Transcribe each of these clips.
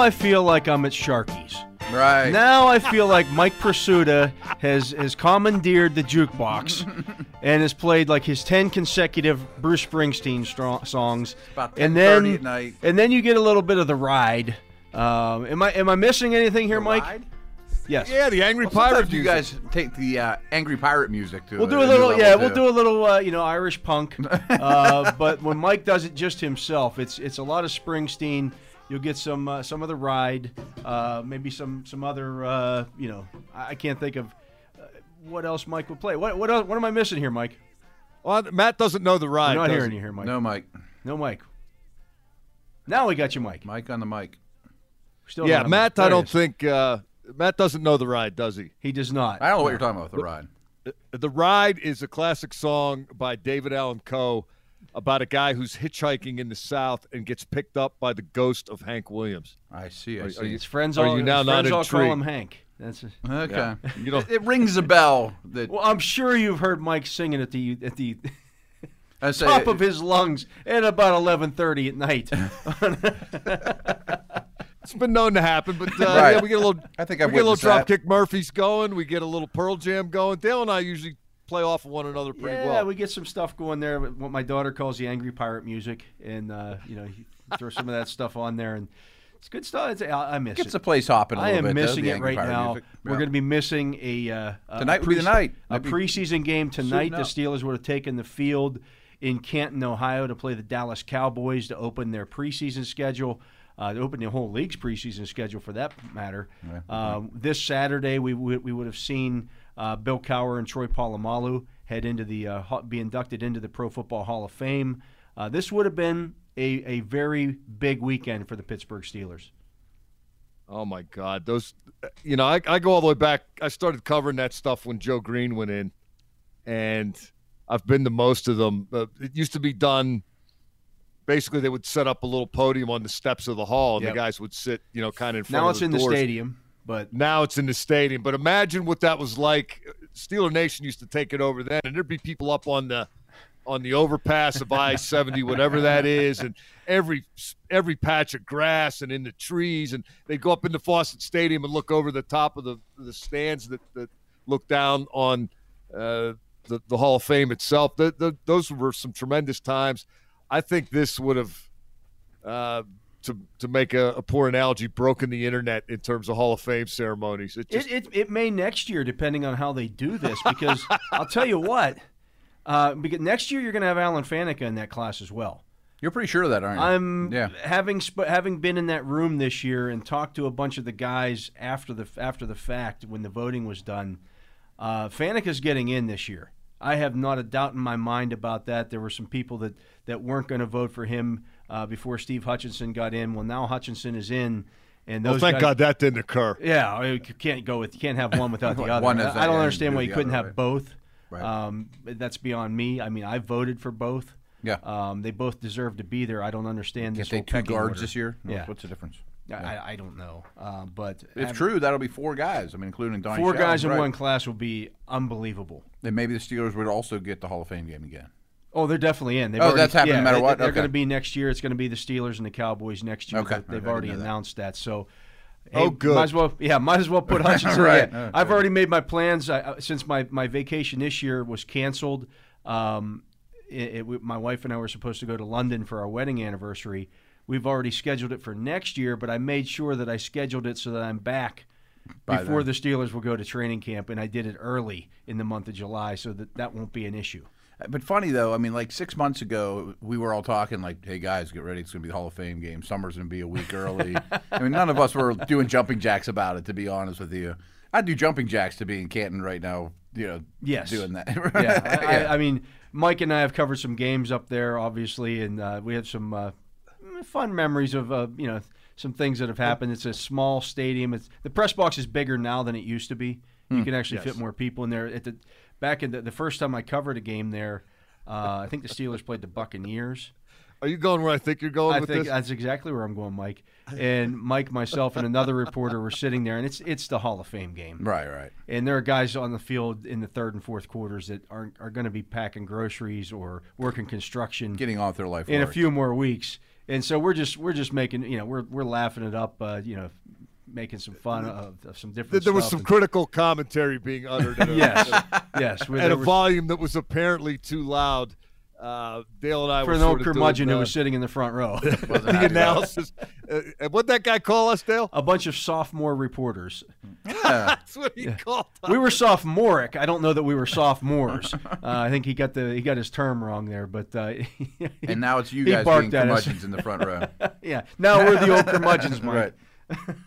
Now I feel like I'm at Sharky's. Right. Now I feel like Mike Prisuta has has commandeered the jukebox and has played like his ten consecutive Bruce Springsteen stro- songs. about and then at night. and then you get a little bit of the ride. Um, am I am I missing anything here, Mike? Ride? Yes. Yeah, the Angry Well, Pirate. sometimes you music. guys take the uh, angry pirate music to We'll do a a little, yeah. too. We'll do a little, uh, you know, Irish punk. Uh, but when Mike does it just himself, it's it's a lot of Springsteen. You'll get some uh, some of the ride, uh, maybe some some other, uh, you know, I I can't think of uh, what else Mike would play. What what else, what am I missing here, Mike? Well, Matt doesn't know the ride. I'm not does hearing he? you here, Mike. No, Mike. No, Mike. Now we got you, Mike. Mike on the mic. Still Yeah, Matt. I don't think uh, Matt doesn't know the ride, does he? he does not. I don't know what you're talking about with the ride. The Ride is a classic song by David Allan Coe about a guy who's hitchhiking in the South and gets picked up by the ghost of Hank Williams. I see. I Are- see. are you- His friends Are all, you now his not friends all call him Hank. That's. A, okay. You know, It, it rings a bell that well, I'm sure you've heard Mike singing at the at the I say top of his lungs at about 11:30 at night. it's been known to happen, but uh, Right. yeah, we get a little. I think I've we get a little. Dropkick Murphys going. We get a little Pearl Jam going. Dale and I usually play off of one another pretty yeah, well. Yeah, we get some stuff going there. What my daughter calls the angry pirate music, and uh, you know, you throw some of that stuff on there, and it's good stuff. It's, I, I miss gets it. the place hopping a I little am bit. missing the it right now. music. We're Yeah. going to be missing a, uh, a Tonight would be the night. A preseason game tonight. The Steelers would have taken the field in Canton, Ohio, to play the Dallas Cowboys to open their preseason schedule. Uh, to open the whole league's preseason schedule, for that matter. Um, this Saturday, we would we would have seen uh, Bill Cowher and Troy Polamalu head into the uh, be inducted into the Pro Football Hall of Fame. Uh, this would have been a, a very big weekend for the Pittsburgh Steelers. Oh my God, those! You know, I, I go all the way back. I started covering that stuff when Joe Greene went in, and I've been to most of them. Uh, it used to be done. Basically, they would set up a little podium on the steps of the hall, and Yep. the guys would sit, you know, kind of in front of the. Now it's in the stadium, but Now it's in the stadium. But imagine what that was like. Steeler Nation used to take it over then, and there'd be people up on the on the overpass of I seventy, whatever that is, and every every patch of grass and in the trees, and they'd go up into Fawcett Stadium and look over the top of the the stands that, that look down on uh, the the Hall of Fame itself. The, the, those were some tremendous times. I think this would have. Uh, to, to make a, a poor analogy, broken the internet in terms of Hall of Fame ceremonies. It just it, it, it may next year, depending on how they do this. Because I'll tell you what, uh, because next year you're going to have Alan Faneca in that class as well. You're pretty sure of that, aren't you? I'm Yeah. having sp- having been in that room this year and talked to a bunch of the guys after the after the fact when the voting was done. Uh, Faneca's getting in this year. I have not a doubt in my mind about that. There were some people that, that weren't going to vote for him uh, before Steve Hutchinson got in. Well, now Hutchinson is in, and well, those thank guys, God that didn't occur. Yeah, I mean, you can't go with you can't have one without the other. One is I don't understand why you couldn't other, have right. both. Right. Um, that's beyond me. I mean, I voted for both. Yeah. Um, they both deserve to be there. I don't understand Can't this whole take two guards order. this year. Yeah. What's the difference? I, I, I don't know. Uh, but If have- true, that'll be four guys. I mean, including Donnie four Shell, guys in right. one class will be unbelievable. Then maybe the Steelers would also get the Hall of Fame game again. Oh, they're definitely in. They've Oh, already, that's happening yeah, no matter they- what? They're Okay. going to be next year. It's going to be the Steelers and the Cowboys next year. Okay. They- They've already that. announced that. So. Oh, good. Might as well, yeah. Might as well put Hutchinson. Right. Oh, I've already made my plans. I, uh, since my, my vacation this year was canceled, um, it, it, my wife and I were supposed to go to London for our wedding anniversary. We've already scheduled it for next year, but I made sure that I scheduled it so that I'm back By before then. the Steelers will go to training camp, and I did it early in the month of July, so that that won't be an issue. But funny though, I mean, like six months ago, we were all talking like, "Hey guys, get ready! It's going to be the Hall of Fame game. Summer's going to be a week early." I mean, none of us were doing jumping jacks about it. To be honest with you, I'd do jumping jacks to be in Canton right now. You know, Yes. doing that. yeah, I, I, I mean, Mike and I have covered some games up there, obviously, and uh, we have some uh, fun memories of uh, you know some things that have happened. It's a small stadium. It's the press box is bigger now than it used to be. You can actually fit more people in there. At the back in the, the first time I covered a game there, uh, I think the Steelers played the Buccaneers. Are you going where I think you're going I with think this? that's exactly where I'm going, Mike. And Mike, myself, and another reporter were sitting there, and it's it's the Hall of Fame game. right, right. And there are guys on the field in the third and fourth quarters that aren't are going to be packing groceries or working construction Getting off their life in a few more weeks. and so we're just we're just making you know we're we're laughing it up, uh, you know, making some fun of, of some different. There was some and- critical commentary being uttered. At a, yes, at yes, at there a was- volume that was apparently too loud. Uh, Dale and I for were an old of doing, curmudgeon who uh, was sitting in the front row. the analysis. Uh, and what that guy call us, Dale? a bunch of sophomore reporters. Yeah. That's what he called us. We were sophomoric. I don't know that we were sophomores. Uh, I think he got the he got his term wrong there, but uh, And now it's you guys being curmudgeons in the front row. yeah. Now we're the old curmudgeons, Mike. right.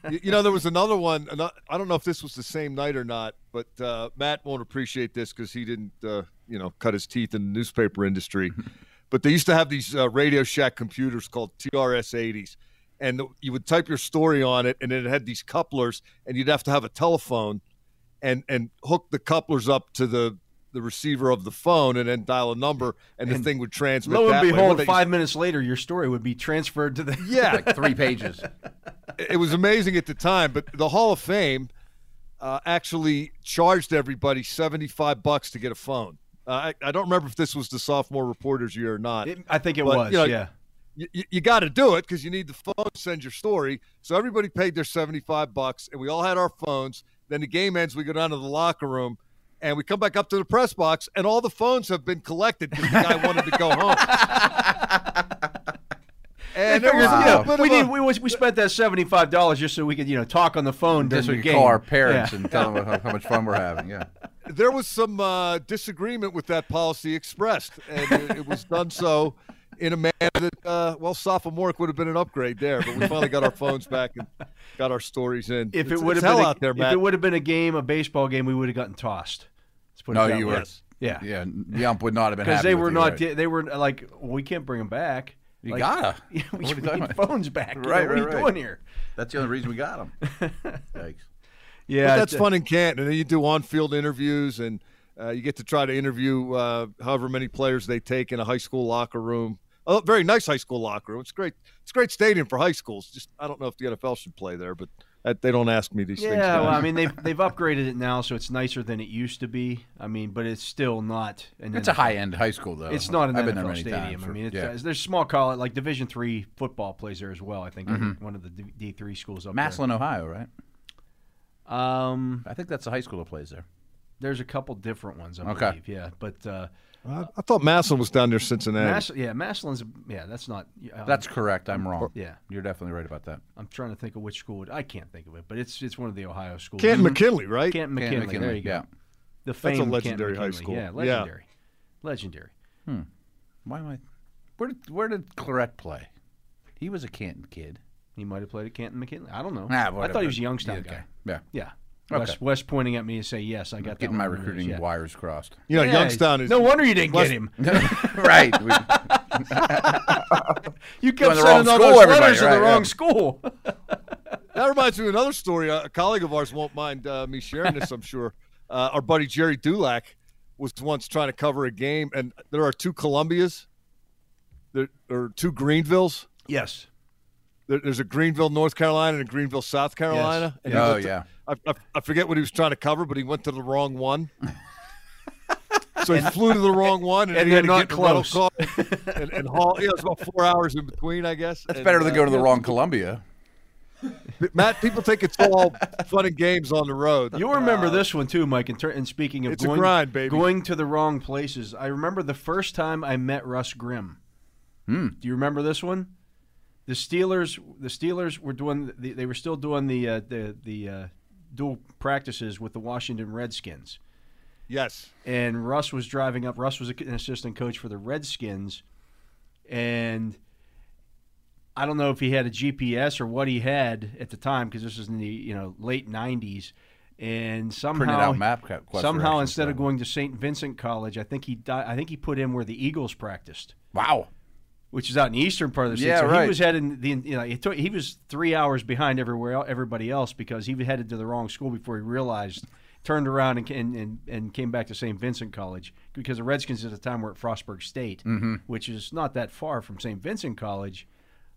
You- you know, there was another one. I don't know if this was the same night or not, but uh, Matt won't appreciate this because he didn't, uh, you know, cut his teeth in the newspaper industry. but they used to have these uh, Radio Shack computers called TRS 80s, and you would type your story on it, and it had these couplers, and you'd have to have a telephone, and and hook the couplers up to the the receiver of the phone, and then dial a number, and, the And thing would transmit. Lo and that behold, five minutes later, your story would be transferred to the. yeah, Like three pages. it was amazing at the time. But the Hall of Fame uh, actually charged everybody seventy-five bucks to get a phone. Uh, I, I don't remember if this was the sophomore reporters year or not. It- I think it But, was. you know, yeah. you, got to do it because you need the phone to send your story. So everybody paid their 75 bucks and we all had our phones. Then the game ends, we go down to the locker room and we come back up to the press box and all the phones have been collected because the guy wanted to go home. and there was Wow. a little bit we, of need, a- we we spent that seventy five dollars just so we could you know talk on the phone during Just so the game. call our parents Yeah. and tell them how, how much fun we're having. Yeah. there was some uh, disagreement with that policy expressed, and it, it was done so in a manner that, uh, well, sophomoric would have been an upgrade there. But we finally got our phones back and got our stories in. If It's- it would have been a, out there, if Matt. it would have been a game, a baseball game, we would have gotten tossed. Let's put it No, that you way. were. Yeah. Yeah. Yump would not have been Because they were you, not. right. They were like, well, we can't bring them back. You Like, gotta. we, What are we need about? phones back. You know, Right, what are you right, right. doing here? That's the only reason we got them. Yikes. Yeah, but that's it's- fun in Canton. And then you do on-field interviews, and uh, you get to try to interview uh, however many players they take in a high school locker room. Oh, very nice high school locker room. It's great. It's a great stadium for high schools. Just I don't know if the NFL should play there, but that, they don't ask me these things. Yeah, well. I mean they've they've upgraded it now, so it's nicer than it used to be. I mean, but it's still not. An It's a high end high school, though. It's not an I've been there NFL many stadium. times. I mean, it's, yeah. uh, there's small college like Division three football plays there as well. I think Mm-hmm. one of the D three schools up Massillon, Ohio, right? Um, I think that's the high school that plays there. there's a couple different ones, I Okay. believe. Yeah, but uh, I, I thought Massillon was down near Cincinnati. Mass, yeah, Massillon's. Yeah, that's not. Uh, That's correct. I'm wrong. yeah. You're definitely right about that. I'm trying to think of which school. It, I can't think of it, but it's it's one of the Ohio schools. Canton McKinley, right? Canton Canton McKinley. There you go. Yeah. The a famed Canton legendary high school. Yeah, Yeah. legendary. Legendary. Why am I? Where did Where did Clarett play? He was a Canton kid. He might have played at Canton McKinley. I don't know. Ah, I thought he was a Youngstown Yeah, guy. okay. Yeah. Yeah. Okay. Wes, Wes pointing at me to say yes. I got that Getting my recruiting Yeah. wires crossed. You know, Yeah, Youngstown is No wonder you didn't West- get him. right. We- You kept the wrong sending all school, those letters to the wrong yeah. school. That reminds me of another story. A colleague of ours won't mind uh, me sharing this, I'm sure. Uh, our buddy Gerry Dulac was once trying to cover a game, and there are two Columbias, there are two Greenvilles. yes. There, there's a Greenville, North Carolina, and a Greenville, South Carolina. And he Oh, went to- yeah. I, I, I forget what he was trying to cover, but he went to the wrong one. so he flew to the wrong one, and, And he had to not get in a car and, and haul. Yeah, it was about four hours in between, I guess. That's And, better than uh, go to the yeah, wrong Columbia. Matt, people think it's all fun and games on the road. You'll remember this one too, Mike. And, ter- and speaking of going, grind, baby. going to the wrong places, I remember the first time I met Russ Grimm. Hmm. Do you remember this one? The Steelers, the Steelers were doing. The, they were still doing the uh, the the uh, dual practices with the Washington Redskins. Yes. and Russ was driving up. Russ was an assistant coach for the Redskins, and I don't know if he had a GPS or what he had at the time because this was in the you know late '90s, and somehow out map somehow instead of going to St. Vincent College, I think he di- I think he put in where the Eagles practiced. Wow. Which is out in the eastern part of the state. Yeah, so right. he was heading the you know he, took, he was three hours behind everywhere el- everybody else because he headed to the wrong school before he realized turned around and, and, and, and came back to St. Vincent College because the Redskins at the time were at Frostburg State, Mm-hmm. which is not that far from St. Vincent College.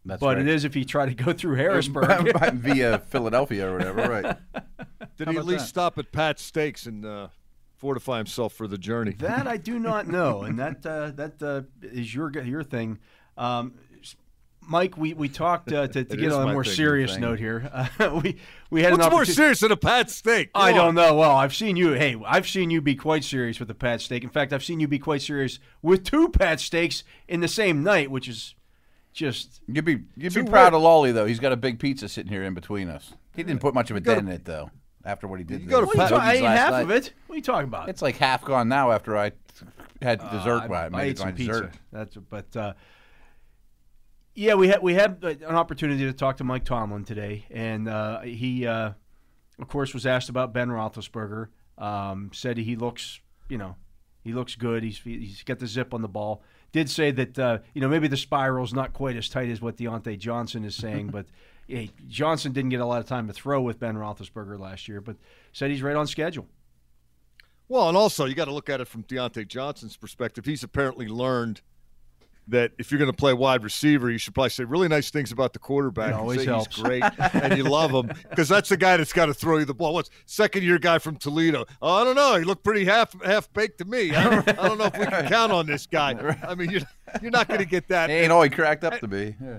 That's but right. it is if you try to go through Harrisburg. via Philadelphia or whatever, right? Did How he at least that? stop at Pat's Steaks and uh, fortify himself for the journey? that I do not know, and that uh, that uh, is your your thing. Um, Mike, we, we talked uh, to, to get on a more serious thing. note here. Uh, we we had What's more serious than a Pat steak? I Come don't know. Well, I've seen you. Hey, I've seen you be quite serious with the Pat steak. In fact, I've seen you be quite serious with two Pat steaks in the same night, which is just You'd be you'd be proud weird. of Lolley though. He's got a big pizza sitting here in between us. He didn't put much of a go to- dent in it though. After what he did, You go to What are you Pat- I ate half night. of it. What are you talking about? It's like half gone now after I had dessert. Uh, I, made I ate some my pizza. That's but uh, yeah, we had we had an opportunity to talk to Mike Tomlin today, and uh, he, uh, of course, was asked about Ben Roethlisberger. Um, said he looks, you know, he looks good. He's he's got the zip on the ball. Did say that uh, you know maybe the spiral's not quite as tight as what Diontae Johnson is saying, but. Hey, Johnson didn't get a lot of time to throw with Ben Roethlisberger last year, but said he's right on schedule. Well, and also you got to look at it from Diontae Johnson's perspective. He's apparently learned that if you're going to play wide receiver, you should probably say really nice things about the quarterback. It and always helps. He's great, and you love him because that's the guy that's got to throw you the ball. What's second year guy from Toledo? Oh, I don't know. He looked pretty half half baked to me. I don't, I don't know if we can count on this guy. I mean, you're you're not going to get that. He ain't all he cracked up to be. Yeah.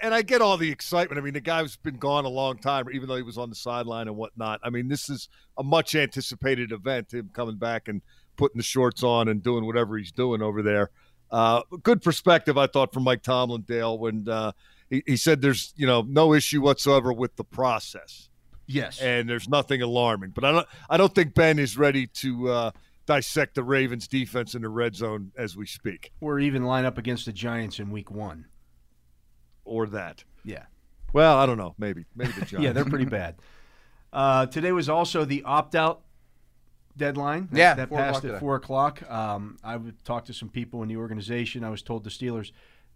and I get all the excitement. I mean, the guy's been gone a long time, even though he was on the sideline and whatnot. I mean, this is a much anticipated event, him coming back and putting the shorts on and doing whatever he's doing over there. Uh, good perspective, I thought, from Mike Tomlin, Dale, when uh, he, he said there's you know no issue whatsoever with the process Yes. and there's nothing alarming. But I don't I don't think Ben is ready to uh, dissect the Ravens defense in the red zone as we speak, or even line up against the Giants in week one. or that. Yeah. Well, I don't know. Maybe maybe the Giants. Yeah, they're pretty bad. Uh, today was also the opt out deadline. That, Yeah, that passed at today. four o'clock. Um, I would talk to some people in the organization. I was told the Steelers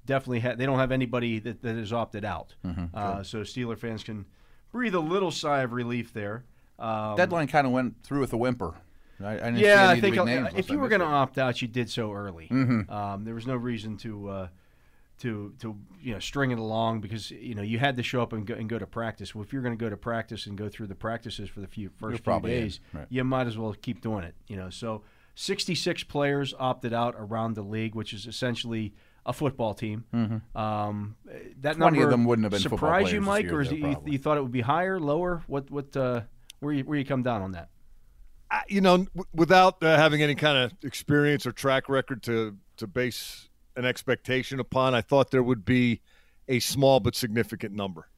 definitely ha- they don't have anybody that, has opted out. Mm-hmm. uh, so Steeler fans can breathe a little sigh of relief there. Um, Deadline kind of went through with a whimper. I, I yeah, I think names if you were going to opt out, you did so early. Mhm. Um, there was no reason to uh, to to you know string it along because you know you had to show up and go, and go to practice. Well, if you're going to go to practice and go through the practices for the few first few probably in, days, right. you might as well keep doing it. You know, so 66 players opted out around the league, which is essentially a football team. Um, that 20 number of them wouldn't have been football surprise you, Mike, or is though, you, probably. you thought it would be higher, lower? What what uh, where you, where you come down on that? I- you know, w- without uh, having any kind of experience or track record to to base an expectation upon, I thought there would be a small but significant number.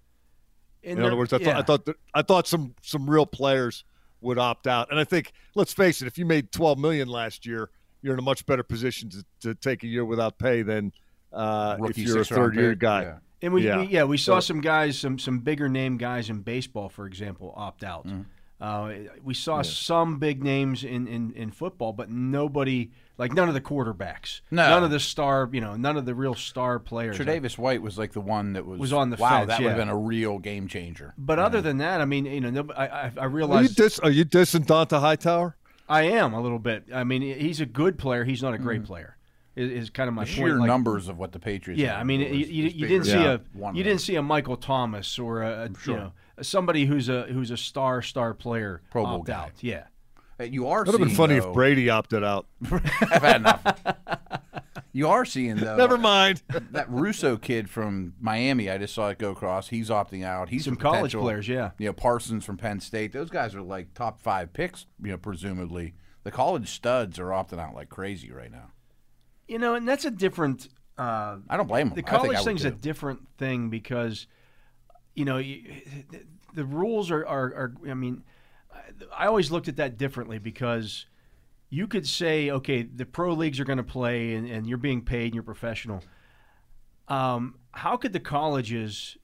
And In there- other words, I thought. I thought that, I thought some some real players would opt out, and I think let's face it, if you made twelve million last year, you're in a much better position to, to take a year without pay than uh, if you're a third year pick, guy. yeah. And we, Yeah. we yeah we saw So- some guys some some bigger name guys in baseball for example opt out. Mm-hmm. Uh, we saw some big names in, in, in football, but nobody like none of the quarterbacks, No. none of the star you know none of the real star players. Tre'Davious White was like the one that was Was on the wow. fence, that would have been a real game changer. But other than that, I mean you know no, I I, I Are you, realized dis- are you dissing Dont'a Hightower? I am a little bit. I mean he's a good player. He's not a great mm-hmm. player. Is, is kind of my. The point. sheer like- numbers of what the Patriots. Yeah, I mean, was- you, you, was you didn't see than a one you didn't see a Michael Thomas or a, a you know somebody who's a who's a star star player Pro Bowl opt guy. out. Yeah, You are. It would have been funny though, if Brady opted out. I've had enough. You are seeing though. Never mind. That Rousseau kid from Miami, I just saw it go across. He's opting out. He's some college players. Yeah, You know, Parsons from Penn State. Those guys are like top five picks. You know, presumably the college studs are opting out like crazy right now. you know, and that's a different. Uh, I don't blame them. the I think I college would thing's a different thing because, you know, you, the rules are, are, are. I mean, I always looked at that differently because you could say, okay, the pro leagues are going to play and, and you're being paid and you're professional. Um, how could the colleges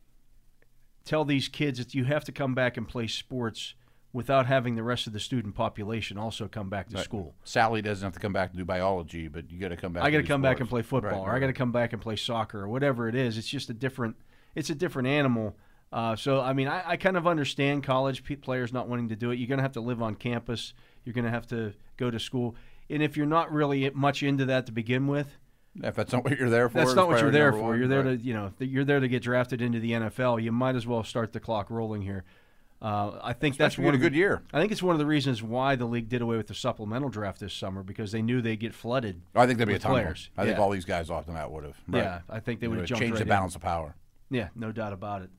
tell these kids that you have to come back and play sports without having the rest of the student population also come back to school? Sally doesn't have to come back to do biology, but you got to come back. I got to come back and play football, Right, or I got to come back and play soccer, or whatever it is. It's just a different. It's a different animal. Uh, so I mean, I, I kind of understand college players not wanting to do it. You're going to have to live on campus. You're going to have to go to school, and if you're not really much into that to begin with, If that's not what you're there for, that's not what you're there for. one, You're there right. to you know you're there to get drafted into the NFL. You might as well start the clock rolling here. Uh, I think that's one of the- good year. I think it's one of the reasons why the league did away with the supplemental draft this summer because they knew they'd get flooded. I think there'd be a ton players. I think all these guys off the bat would have. Right. Yeah, I think they would have changed right the in. balance of power. Yeah, no doubt about it.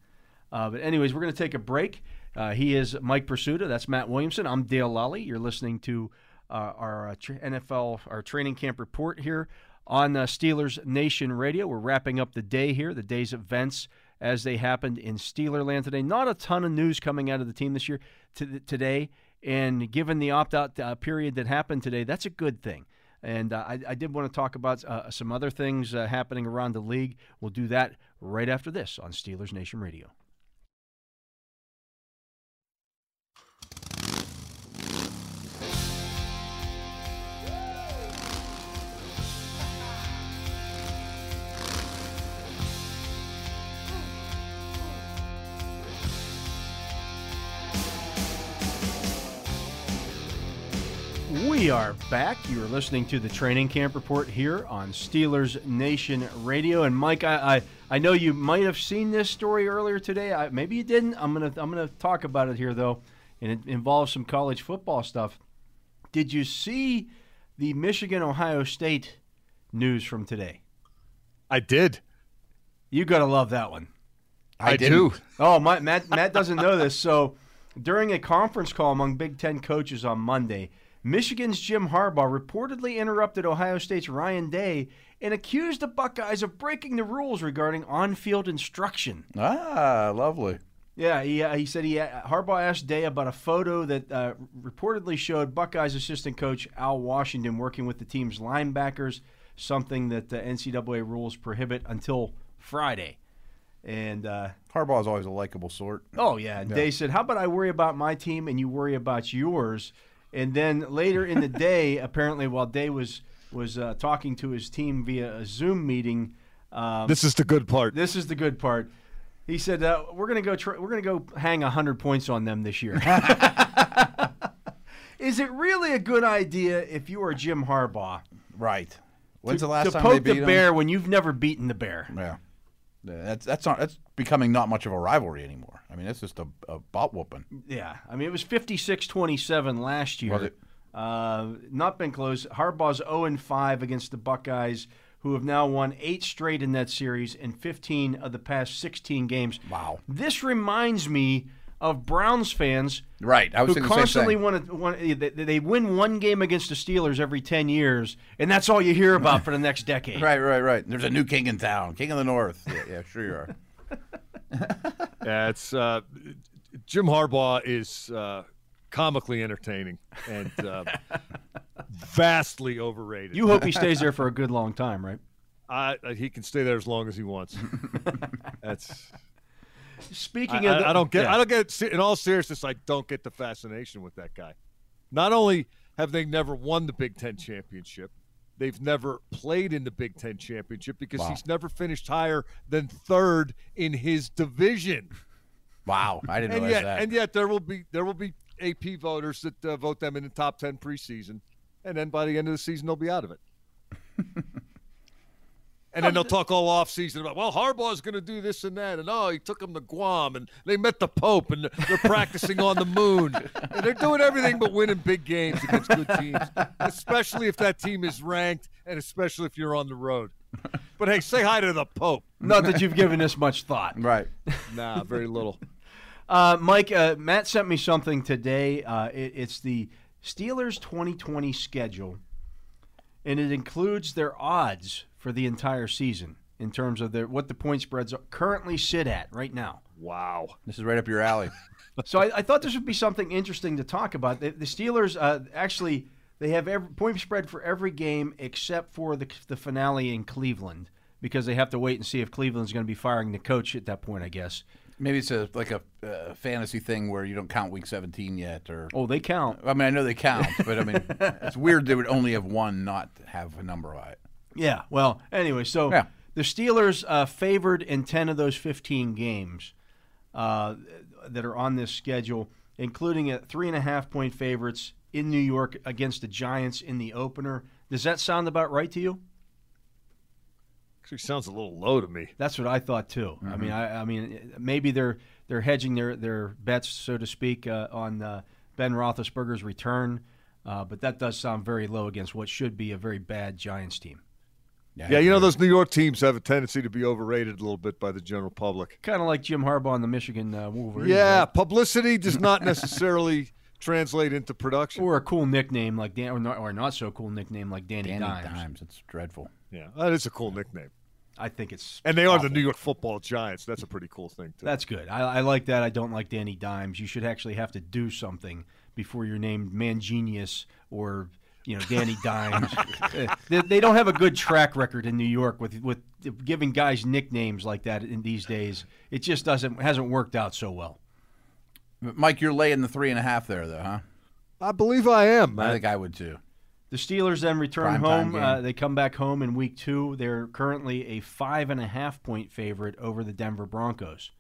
Uh, but anyways, we're going to take a break. Uh, he is Mike Prisuta. That's Matt Williamson. I'm Dale Lolley. You're listening to uh, our uh, tra- NFL, our training camp report here on uh, Steelers Nation Radio. We're wrapping up the day here, the day's events as they happened in Steelerland today. Not a ton of news coming out of the team this year to today, and given the opt-out uh, period that happened today, that's a good thing. And uh, I, I did want to talk about uh, some other things uh, happening around the league. We'll do that right after this on Steelers Nation Radio. We are back. You are listening to the training camp report here on Steelers Nation Radio. And Mike, I, I, I know you might have seen this story earlier today. I, maybe you didn't. I'm gonna I'm gonna talk about it here though, and it involves some college football stuff. Did you see the Michigan Ohio State news from today? I did. You gotta love that one. I, didn't. do. Oh, my, Matt Matt doesn't know this. So, during a conference call among Big Ten coaches on Monday, Michigan's Jim Harbaugh reportedly interrupted Ohio State's Ryan Day and accused the Buckeyes of breaking the rules regarding on-field instruction. Ah, lovely. Yeah, he, uh, he said he Harbaugh asked Day about a photo that uh, reportedly showed Buckeyes assistant coach Al Washington working with the team's linebackers, something that the NCAA rules prohibit until Friday. And uh, is always a likable sort. Oh yeah, and Day said, "How about I worry about my team and you worry about yours?" And then later in the day, apparently, while Day was was uh, talking to his team via a Zoom meeting, um, This is the good part. this is the good part. He said, uh, "We're gonna go. We're gonna go hang hundred points on them this year." is it really a good idea if you are Jim Harbaugh Right. When's to, the last to time poke they beat the bear when you've never beaten the bear? Yeah. That's that's not that's becoming not much of a rivalry anymore. I mean, it's just a, a butt whooping. Yeah, I mean it was 56-27 last year. Was it? Uh, not been close. Harbaugh's 0 and 5 against the Buckeyes, who have now won eight straight in that series and 15 of the past 16 games. Wow. This reminds me of Browns fans Right. I was who thinking the same constantly thing. want to. Want, they, they win one game against the Steelers every 10 years, and that's all you hear about for the next decade. Right, right, right. There's a new king in town, king of the north. Yeah, yeah sure you are. Yeah, it's uh, Jim Harbaugh is uh, comically entertaining and uh, vastly overrated. You hope he stays there for a good long time, right? I, I- he can stay there as long as he wants. That's Speaking I, of, the, I, I don't get. yeah. I don't get. In all seriousness, I don't get the fascination with that guy. Not only have they never won the Big Ten championship, they've never played in the Big Ten championship because Wow. he's never finished higher than third in his division. Wow, I didn't and realize yet, that. and yet, there will be there will be AP voters that uh, vote them in the top ten preseason, and then by the end of the season, they'll be out of it. and then they'll talk all off season about, well, Harbaugh's going to do this and that, and oh, he took them to Guam, and they met the Pope, and they're practicing on the moon, and they're doing everything but winning big games against good teams, especially if that team is ranked, and especially if you're on the road. But hey, say hi to the Pope. Not that you've given this much thought. right. Nah, very little. Uh, Mike, uh, Matt sent me something today. Uh, it, it's the Steelers 2020 schedule, and it includes their odds for the entire season in terms of their what the point spreads currently sit at right now. Wow. This is right up your alley. So I, I thought this would be something interesting to talk about. The, the Steelers uh, actually they have every point spread for every game except for the the finale in Cleveland because they have to wait and see if Cleveland's going to be firing the coach at that point. I guess. Maybe it's a like a uh, fantasy thing where you don't count week 17 yet, or Oh, they count. I mean, I know they count, but I mean, it's weird they would only have one not have a number on it. Yeah. Well, anyway, so Yeah. the Steelers uh, favored in 10 of those 15 games uh, that are on this schedule, including at three and a half point favorites in New York against the Giants in the opener. Does that sound about right to you? Actually, sounds a little low to me. That's what I thought too. I mean, I, I mean, maybe they're they're hedging their their bets, so to speak, uh, on uh, Ben Roethlisberger's return. Uh, but that does sound very low against what should be a very bad Giants team. Yeah, you know those New York teams have a tendency to be overrated a little bit by the general public. Kind of like Jim Harbaugh and the Michigan uh, Wolverines. Yeah, right? publicity does not necessarily translate into production. or a cool nickname like Dan, or not, or not so cool nickname like Danny, Danny Dimes. Dimes. It's dreadful. Yeah, that is a cool nickname. I think it's And they are the New York Football Giants. That's a pretty cool thing too. That's good. I, I like that. I don't like Danny Dimes. You should actually have to do something before you're named Mangenius or you know Danny Dimes. They, they don't have a good track record in New York with with giving guys nicknames like that in these days. It just doesn't hasn't worked out so well. Mike, you're laying the three and a half there, though, huh? I believe I am, I man. think I would too. The Steelers then return Prime home. Uh, they come back home in week two. They're currently a five and a half point favorite over the Denver Broncos.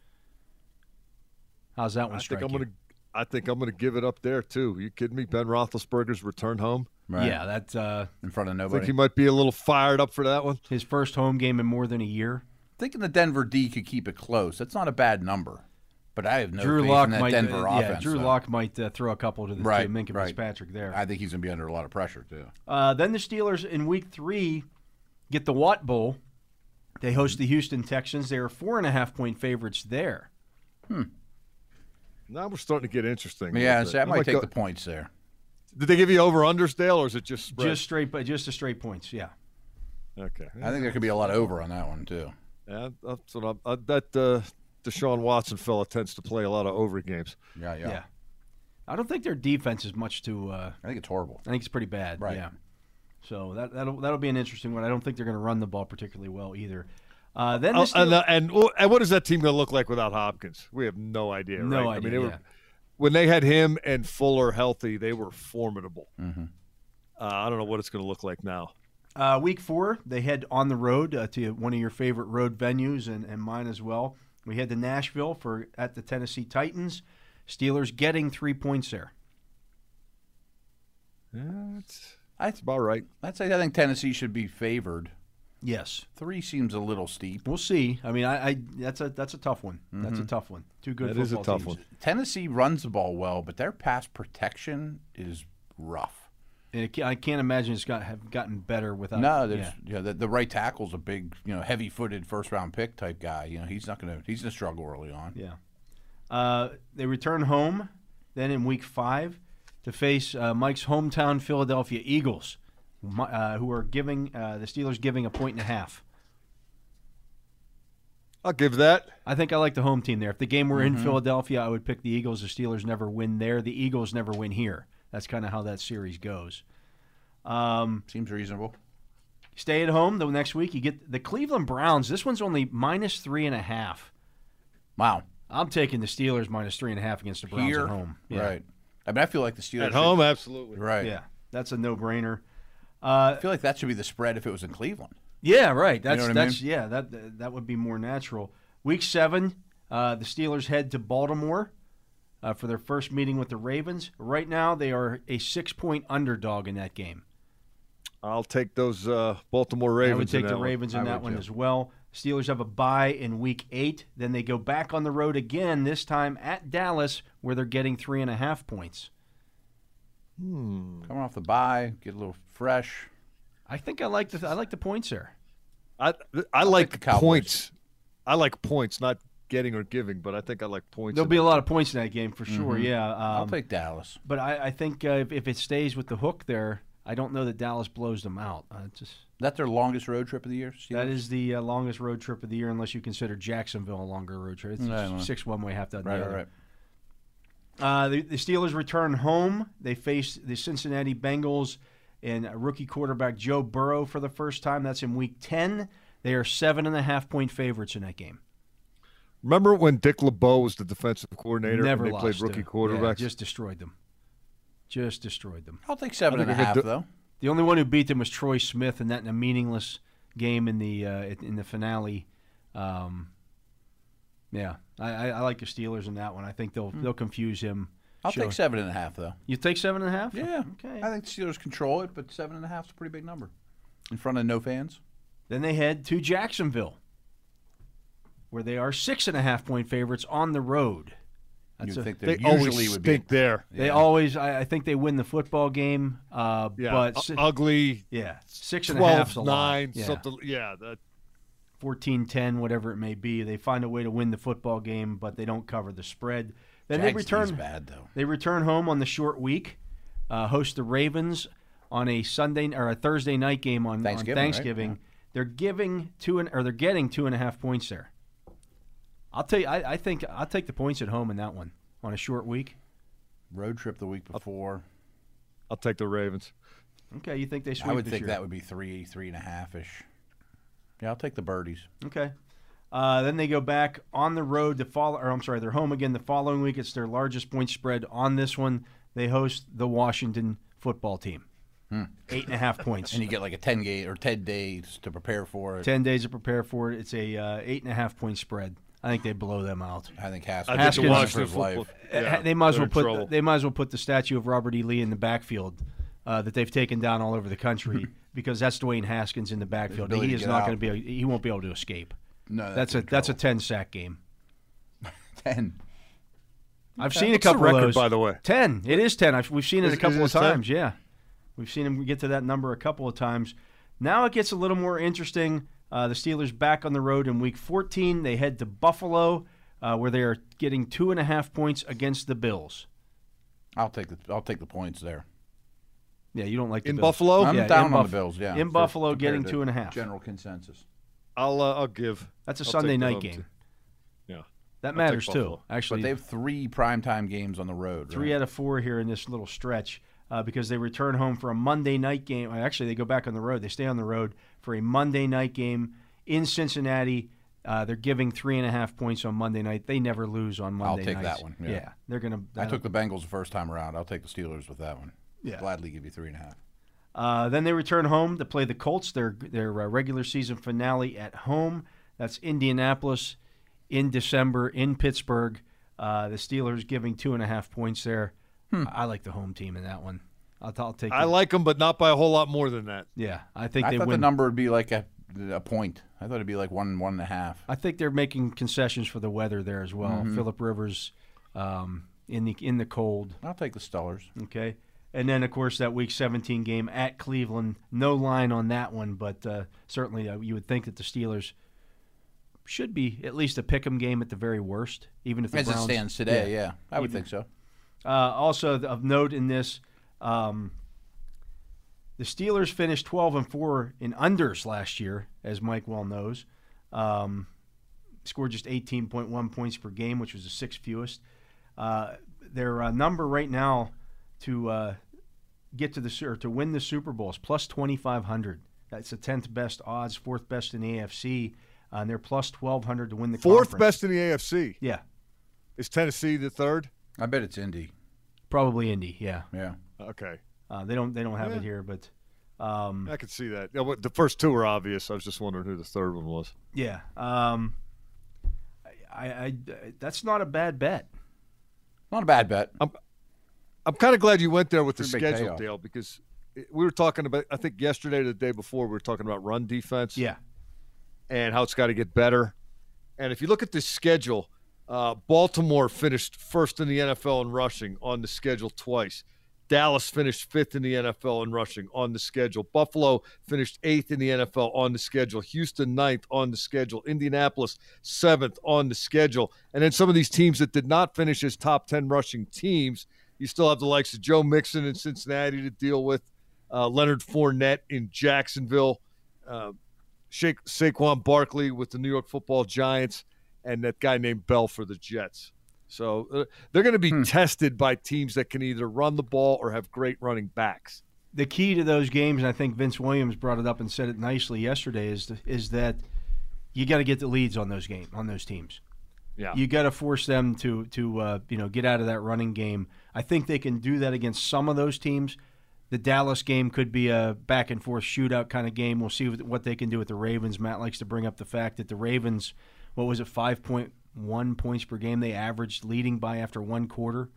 How's that one I strike think I'm gonna. I think I'm gonna give it up there too. you kidding me? Ben Roethlisberger's return home. Right. Yeah, that's uh, In front of I think he might be a little fired up for that one. his first home game in more than a year. Thinking the Denver D could keep it close. That's not a bad number. But I have no Drew faith Lock in that might, Denver uh, offense. yeah, Drew though. Lock might uh, throw a couple to the Right, Minkah right. Fitzpatrick there. I think he's going to be under a lot of pressure too. Uh, then the Steelers in Week Three get the Watt Bowl. They host the Houston Texans. They are four and a half point favorites there. Now we're starting to get interesting. Yeah, little so I bit. might take go- the points there. Did they give you over unders, Dale, or is it just spread? Just straight, but just a straight points. Yeah. okay. I think there could be a lot of over on that one too. Yeah, that's what I'm, uh, that uh, Deshaun Watson fella tends to play a lot of over games. Yeah, yeah. Yeah. I don't think their defense is much to. Uh, I think it's horrible. I think it's pretty bad. Right. Yeah. So that that'll that'll be an interesting one. I don't think they're going to run the ball particularly well either. Uh, then the Oh, Steel- and, uh, and and what is that team going to look like without Hopkins? We have no idea. No right? I mean, idea, they were yeah. When they had him and Fuller healthy, they were formidable. Mm-hmm. Uh, I don't know what it's going to look like now. Uh, week four, they head on the road uh, to one of your favorite road venues and, and mine as well. We head to Nashville for at the Tennessee Titans. Steelers getting three points there. That's it's, I, it's about right. I'd say I think Tennessee should be favored. Yes, Three seems a little steep. we'll see. I mean, I, I that's a that's a tough one. That's a tough one. Two good. That is a tough teams. one. Tennessee runs the ball well, but their pass protection is rough. And it, I can't imagine it's got have gotten better without. no, there's yeah. know, the, the right tackle's a big, you know, heavy-footed first-round pick type guy. You know, he's not gonna he's gonna struggle early on. Yeah. Uh, they return home then in week five to face uh, Mike's hometown Philadelphia Eagles, uh, who are giving uh, the Steelers giving a point and a half. I'll give that. I think I like the home team there. If the game were Mm-hmm. in Philadelphia, I would pick the Eagles. The Steelers never win there. The Eagles never win here. That's kind of how that series goes. Um, Seems reasonable. stay at home the next week. You get the Cleveland Browns. This one's only minus three and a half. Wow. I'm taking the Steelers minus three and a half against the Browns Here, at home. Yeah. right? I mean, I feel like the Steelers At should- home, absolutely. right? Yeah, that's a no-brainer. Uh, I feel like that should be the spread if it was in Cleveland. yeah, right. That's know what I that's yeah. That that would be more natural. Week seven, uh, the Steelers head to Baltimore uh, for their first meeting with the Ravens. Right now, they are a six-point underdog in that game. I'll take those uh, Baltimore Ravens. I would take in the that one. Ravens in I that one too. as well. Steelers have a bye in Week eight. Then they go back on the road again. This time at Dallas, where they're getting three and a half points. Coming off the bye, get a little fresh. I think I like the I like the points there. I I like the Cowboys. points. I like points, not getting or giving, but I think I like points. There'll be a it. lot of points in that game for sure. Yeah, um, I'll take Dallas. But I, I think uh, if, if it stays with the hook there, I don't know that Dallas blows them out. Uh, just That's their longest road trip of the year. that Steelers? is the uh, longest road trip of the year, unless you consider Jacksonville a longer road trip. It's No, six one way, half dozen right, the other. right. Uh, the, the Steelers return home. They face the Cincinnati Bengals and rookie quarterback Joe Burrow for the first time. That's in Week ten. They are seven and a half point favorites in that game. Remember when Dick LeBeau was the defensive coordinator Never and they played rookie uh, quarterbacks? Yeah, just destroyed them. Just destroyed them. I'll take seven I and a think a half good do- though. The only one who beat them was Troy Smith, and that in a meaningless game in the uh, in the finale. Um, yeah, I, I, I like the Steelers in that one. I think they'll they'll confuse him. I'll Sure. take seven and a half though. You take seven and a half? Yeah. Okay. I think the Steelers control it, but seven and a half is a pretty big number. In front of no fans. Then they head to Jacksonville. where they are six and a half point favorites on the road. You a- think They that always usually would be stink there. They always, I, I think they win the football game, uh, Yeah, but u- ugly. yeah, six and a half's 12 a lot. 9 Yeah. something yeah that 14 10, whatever it may be. They find a way to win the football game, but they don't cover the spread. Then they return. Bad though. They return home on the short week, uh, host the Ravens on a Sunday or a Thursday night game on on Thanksgiving, Thanksgiving. right? They're giving two and or they're getting two and a half points there. I'll tell you, I, I think I'll take the points at home in that one on a short week. Road trip the week before. i'll take the ravens Okay, you think they sweep I would this think year? that would be three, three and a half ish. Yeah, I'll take the birdies. Okay. Uh, then they go back on the road to follow, or I'm sorry, they're home again the following week. It's their largest point spread on this one. They host the Washington football team. Eight and a half points. Hmm. And you get like a ten game or ten days to prepare for it. Ten days to prepare for it. It's a uh, eight and a half point spread. I think they blow them out. I think i Haskins, think the for his life. football Uh, yeah, they might as well put the, they might as well put the statue of Robert E. Lee in the backfield uh, that they've taken down all over the country because that's Dwayne Haskins in the backfield. He is not going to be. He won't be able to escape. No, That's a in that's a ten sack game. ten. I've Okay. seen a What's the couple of record, those. by the way? Ten. It is ten. I've, we've seen it Is- a couple of it 10? times. Yeah, we've seen him get to that number a couple of times. Now it gets a little more interesting. Uh, the Steelers back on the road in Week 14. They head to Buffalo, uh, where they are getting two and a half points against the Bills. I'll take the I'll take the points there. Yeah, you don't like the in Bills. buffalo I'm Yeah, in down on Buff- the Bills. Yeah, in Buffalo, getting two and a half. General consensus. i'll uh, i'll give That's a I'll Sunday night game. team. yeah That take matters too. Actually, But they have three primetime games on the road. three right? out of four here in this little stretch uh, because they return home for a Monday night game. Actually, they go back on the road. They stay on the road for a Monday night game in Cincinnati. Uh, they're giving three and a half points on Monday night. They never lose on Monday. I'll take nights. that one, yeah. they're gonna. I took the Bengals the first time around. I'll take the Steelers with that one. Yeah. Gladly give you three and a half. Uh, then they return home to play the Colts. Their their uh, regular season finale at home. That's Indianapolis in December in Pittsburgh. Uh, the Steelers giving two and a half points there. Hmm. I like the home team in that one. I'll, I'll take. i the- like them but not by a whole lot more than that Yeah, I think I they thought the number would be like a, a point. I thought it'd be like one one and a half. I think they're making concessions for the weather there as well. Mm-hmm. Philip Rivers um, in the in the cold. I'll take the Steelers. Okay, and then of course that Week 17 game at Cleveland. No line on that one, but uh, certainly uh, you would think that the Steelers should be at least a pick'em game at the very worst, even if the As Browns, it stands today, yeah, yeah I would think so. Uh, also of note in this, um, the Steelers finished 12 and four in unders last year, as Mike well knows. Um, scored just 18.1 points per game, which was the sixth fewest. Uh, their uh, number right now to uh, get to the Su- or to win the Super Bowl is plus 2,500. That's the 10th best odds, fourth best in the AFC, uh, and they're plus 1,200 to win the fourth conference. best in the afc Yeah, is tennessee the third I bet it's Indy. probably Indy. Yeah, Yeah, okay uh, they don't they don't have Yeah. it here, but. Um, i could see that Yeah, well, the first two were obvious i was just wondering who the third one was Yeah. Um, I, I, that's not a bad bet. not a bad bet. I'm kind of glad you went there with the schedule. Dale, because we were talking about. I think yesterday or the day before we were talking about run defense. Yeah. and how it's got to get better. And if you look at this schedule, uh, Baltimore finished first in the NFL in rushing on the schedule twice. Dallas finished fifth in the NFL in rushing on the schedule. Buffalo finished eighth in the NFL on the schedule. Houston ninth on the schedule. Indianapolis seventh on the schedule. And then some of these teams that did not finish as top 10 rushing teams, you still have the likes of Joe Mixon in Cincinnati to deal with, uh, Leonard Fournette in Jacksonville. Uh, Sha- Saquon Barkley with the New York Football Giants, and that guy named Bell for the Jets. So uh, they're going to be tested by teams that can either run the ball or have great running backs. The key to those games, and I think Vince Williams brought it up and said it nicely yesterday, is is that you got to get the leads on those game on those teams. Yeah. You got to force them to to uh, you know get out of that running game. I think they can do that against some of those teams. The Dallas game could be a back and forth shootout kind of game. We'll see what- they can do with the Ravens. Matt likes to bring up the fact that the Ravens, what was it, five point one points per game they averaged leading by after one quarter.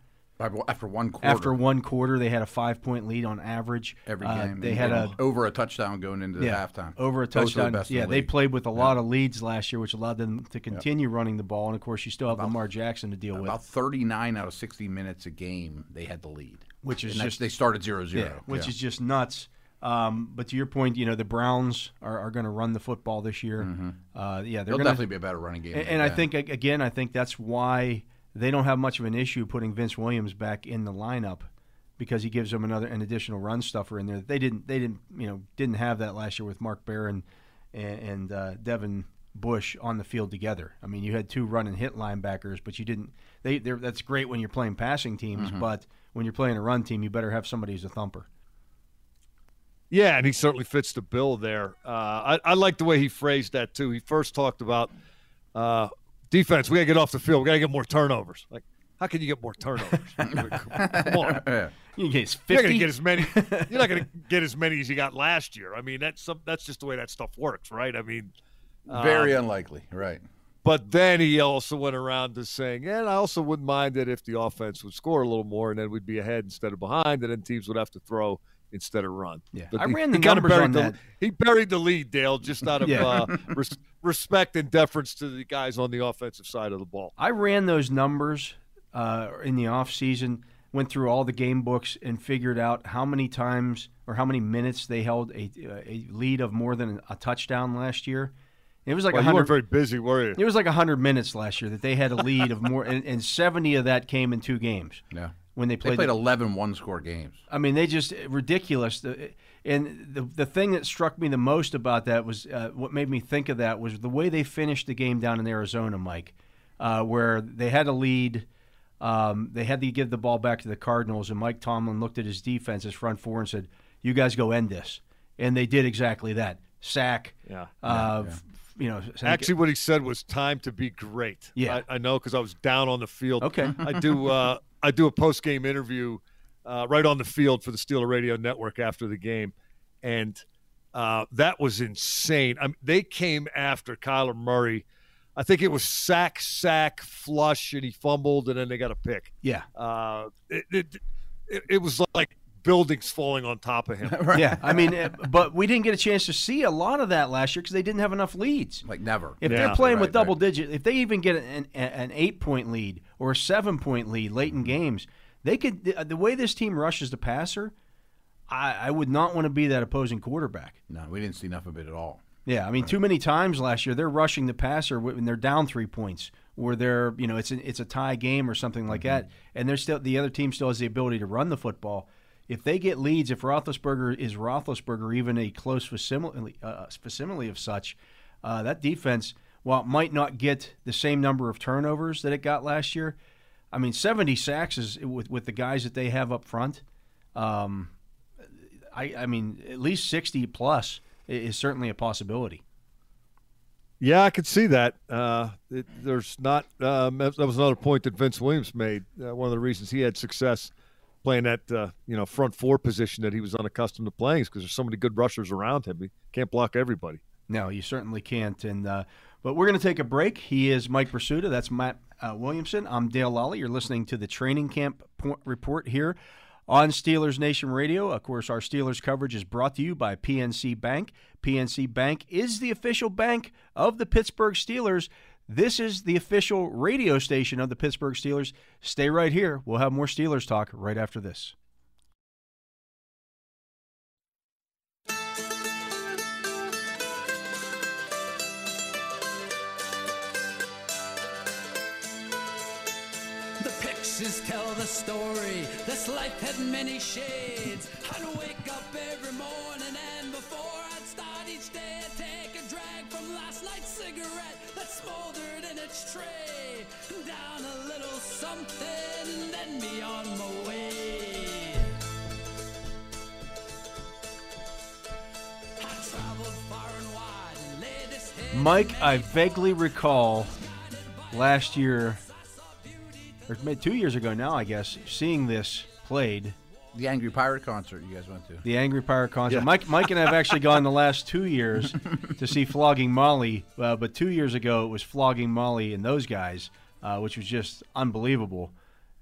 After one quarter. After one quarter, they had a five point lead on average every Uh, game. they had a over a touchdown going into yeah, the halftime. over a are the touchdown. yeah, the they played with a lot of leads last year, which allowed them to continue running the ball. And of course, you still have Lamar Jackson to deal with, About 39 out of 60 minutes a game, they had the lead. which is And just they started 0 0. Yeah, which is just nuts. Um, but to your point, you know the Browns are, are going to run the football this year. Uh, yeah, they're They'll to. definitely be a better running game. And, and I think again, I think that's why they don't have much of an issue putting Vince Williams back in the lineup because he gives them another an additional run stuffer in there. They didn't they didn't you know didn't have that last year with Mark Barron and, and uh, Devin Bush on the field together. I mean, you had two run and hit linebackers, but you didn't. They that's great when you're playing passing teams, Mm-hmm. but when you're playing a run team, you better have somebody who's a thumper. Yeah, and he certainly fits the bill there. Uh, I, I like the way he phrased that too. He first talked about uh, defense. We got to get off the field. We got to get more turnovers. Like, how can you get more turnovers? come on. Yeah. You get You're not going to get as many. You're not going to get as many as you got last year. I mean, that's some, that's just the way that stuff works, right? I mean, uh, Very unlikely, right? but then he also went around to saying, and I also wouldn't mind it if the offense would score a little more, and then we'd be ahead instead of behind, and then teams would have to throw instead of run. Yeah. But I he- ran the he numbers buried on the, that. He buried the lead, Dale, just out of Yeah. uh, res- respect and deference to the guys on the offensive side of the ball. I ran those numbers uh, in the off season, went through all the game books, and figured out how many times or how many minutes they held a, a lead of more than a touchdown last year. It was like Well, a you weren't hundred. very busy, were you? It was like hundred minutes last year that they had a lead of more, and, and seventy of that came in two games Yeah. When they played. They played. played the- 11 one score games. I mean, they just ridiculous. The- And the the thing that struck me the most about that was uh, what made me think of that was the way they finished the game down in Arizona, Mike, uh, where they had a lead. Um, they had to give the ball back to the Cardinals, and Mike Tomlin looked at his defense, his front four, and said, "You guys go end this." And they did exactly that. Sack. Yeah. Uh, f- You know, Actually, what he said was time to be great. Yeah. I, I know because I was down on the field. Okay. I do. Uh, I do a post game interview uh, right on the field for the Steeler Radio Network after the game, and uh, that was insane. I mean, they came after Kyler Murray. I think it was sack, sack, flush, and he fumbled, and then they got a pick. yeah, Uh, it, it, it, it was like buildings falling on top of him. yeah. I mean, but we didn't get a chance to see a lot of that last year because they didn't have enough leads. Like never. If Yeah. they're playing Right, with double right. digit, if they even get an, an, an eight point lead or a seven point lead late in games, they could. The, the way this team rushes the passer, I, I would not want to be that opposing quarterback. No, we didn't see enough of it at all. Yeah, I mean, too many times last year they're rushing the passer when they're down three points, or they're you know it's a, it's a tie game or something like mm-hmm. that, and they're still the other team still has the ability to run the football. If they get leads, if Roethlisberger is Roethlisberger, even a close facsimile, uh, facsimile of such, uh, that defense, while it might not get the same number of turnovers that it got last year, I mean, 70 sacks is with with the guys that they have up front. Um, I, I mean, at least 60 plus is certainly a possibility. Yeah, I could see that. Uh, it, there's not. That that was another point that Vince Williams made. Uh, one of the reasons he had success playing that uh, you know front four position that he was unaccustomed to playing because there's so many good rushers around him. He can't block everybody. No, you certainly can't. And uh, but we're going to take a break. He is Mike Prisuta. That's Matt uh, Williamson. I'm Dale Lolley. You're listening to the training camp report here on Steelers Nation Radio. Of course, our Steelers coverage is brought to you by PNC Bank. PNC Bank is the official bank of the Pittsburgh Steelers. This is the official radio station of the Pittsburgh Steelers. Stay right here. We'll have more Steelers talk right after this. Tell the story. This life had many shades. I'd wake up tray. Down a little something, then be on my way. I traveled far and wide and laid this head Mike, I vaguely recall last year, or maybe two years ago now, I guess, seeing this played, The Angry Pirate concert you guys went to. the Angry Pirate concert. Yeah. Mike, Mike and I have actually gone the last two years to see Flogging Molly, uh, but two years ago it was Flogging Molly and those guys, uh, which was just unbelievable.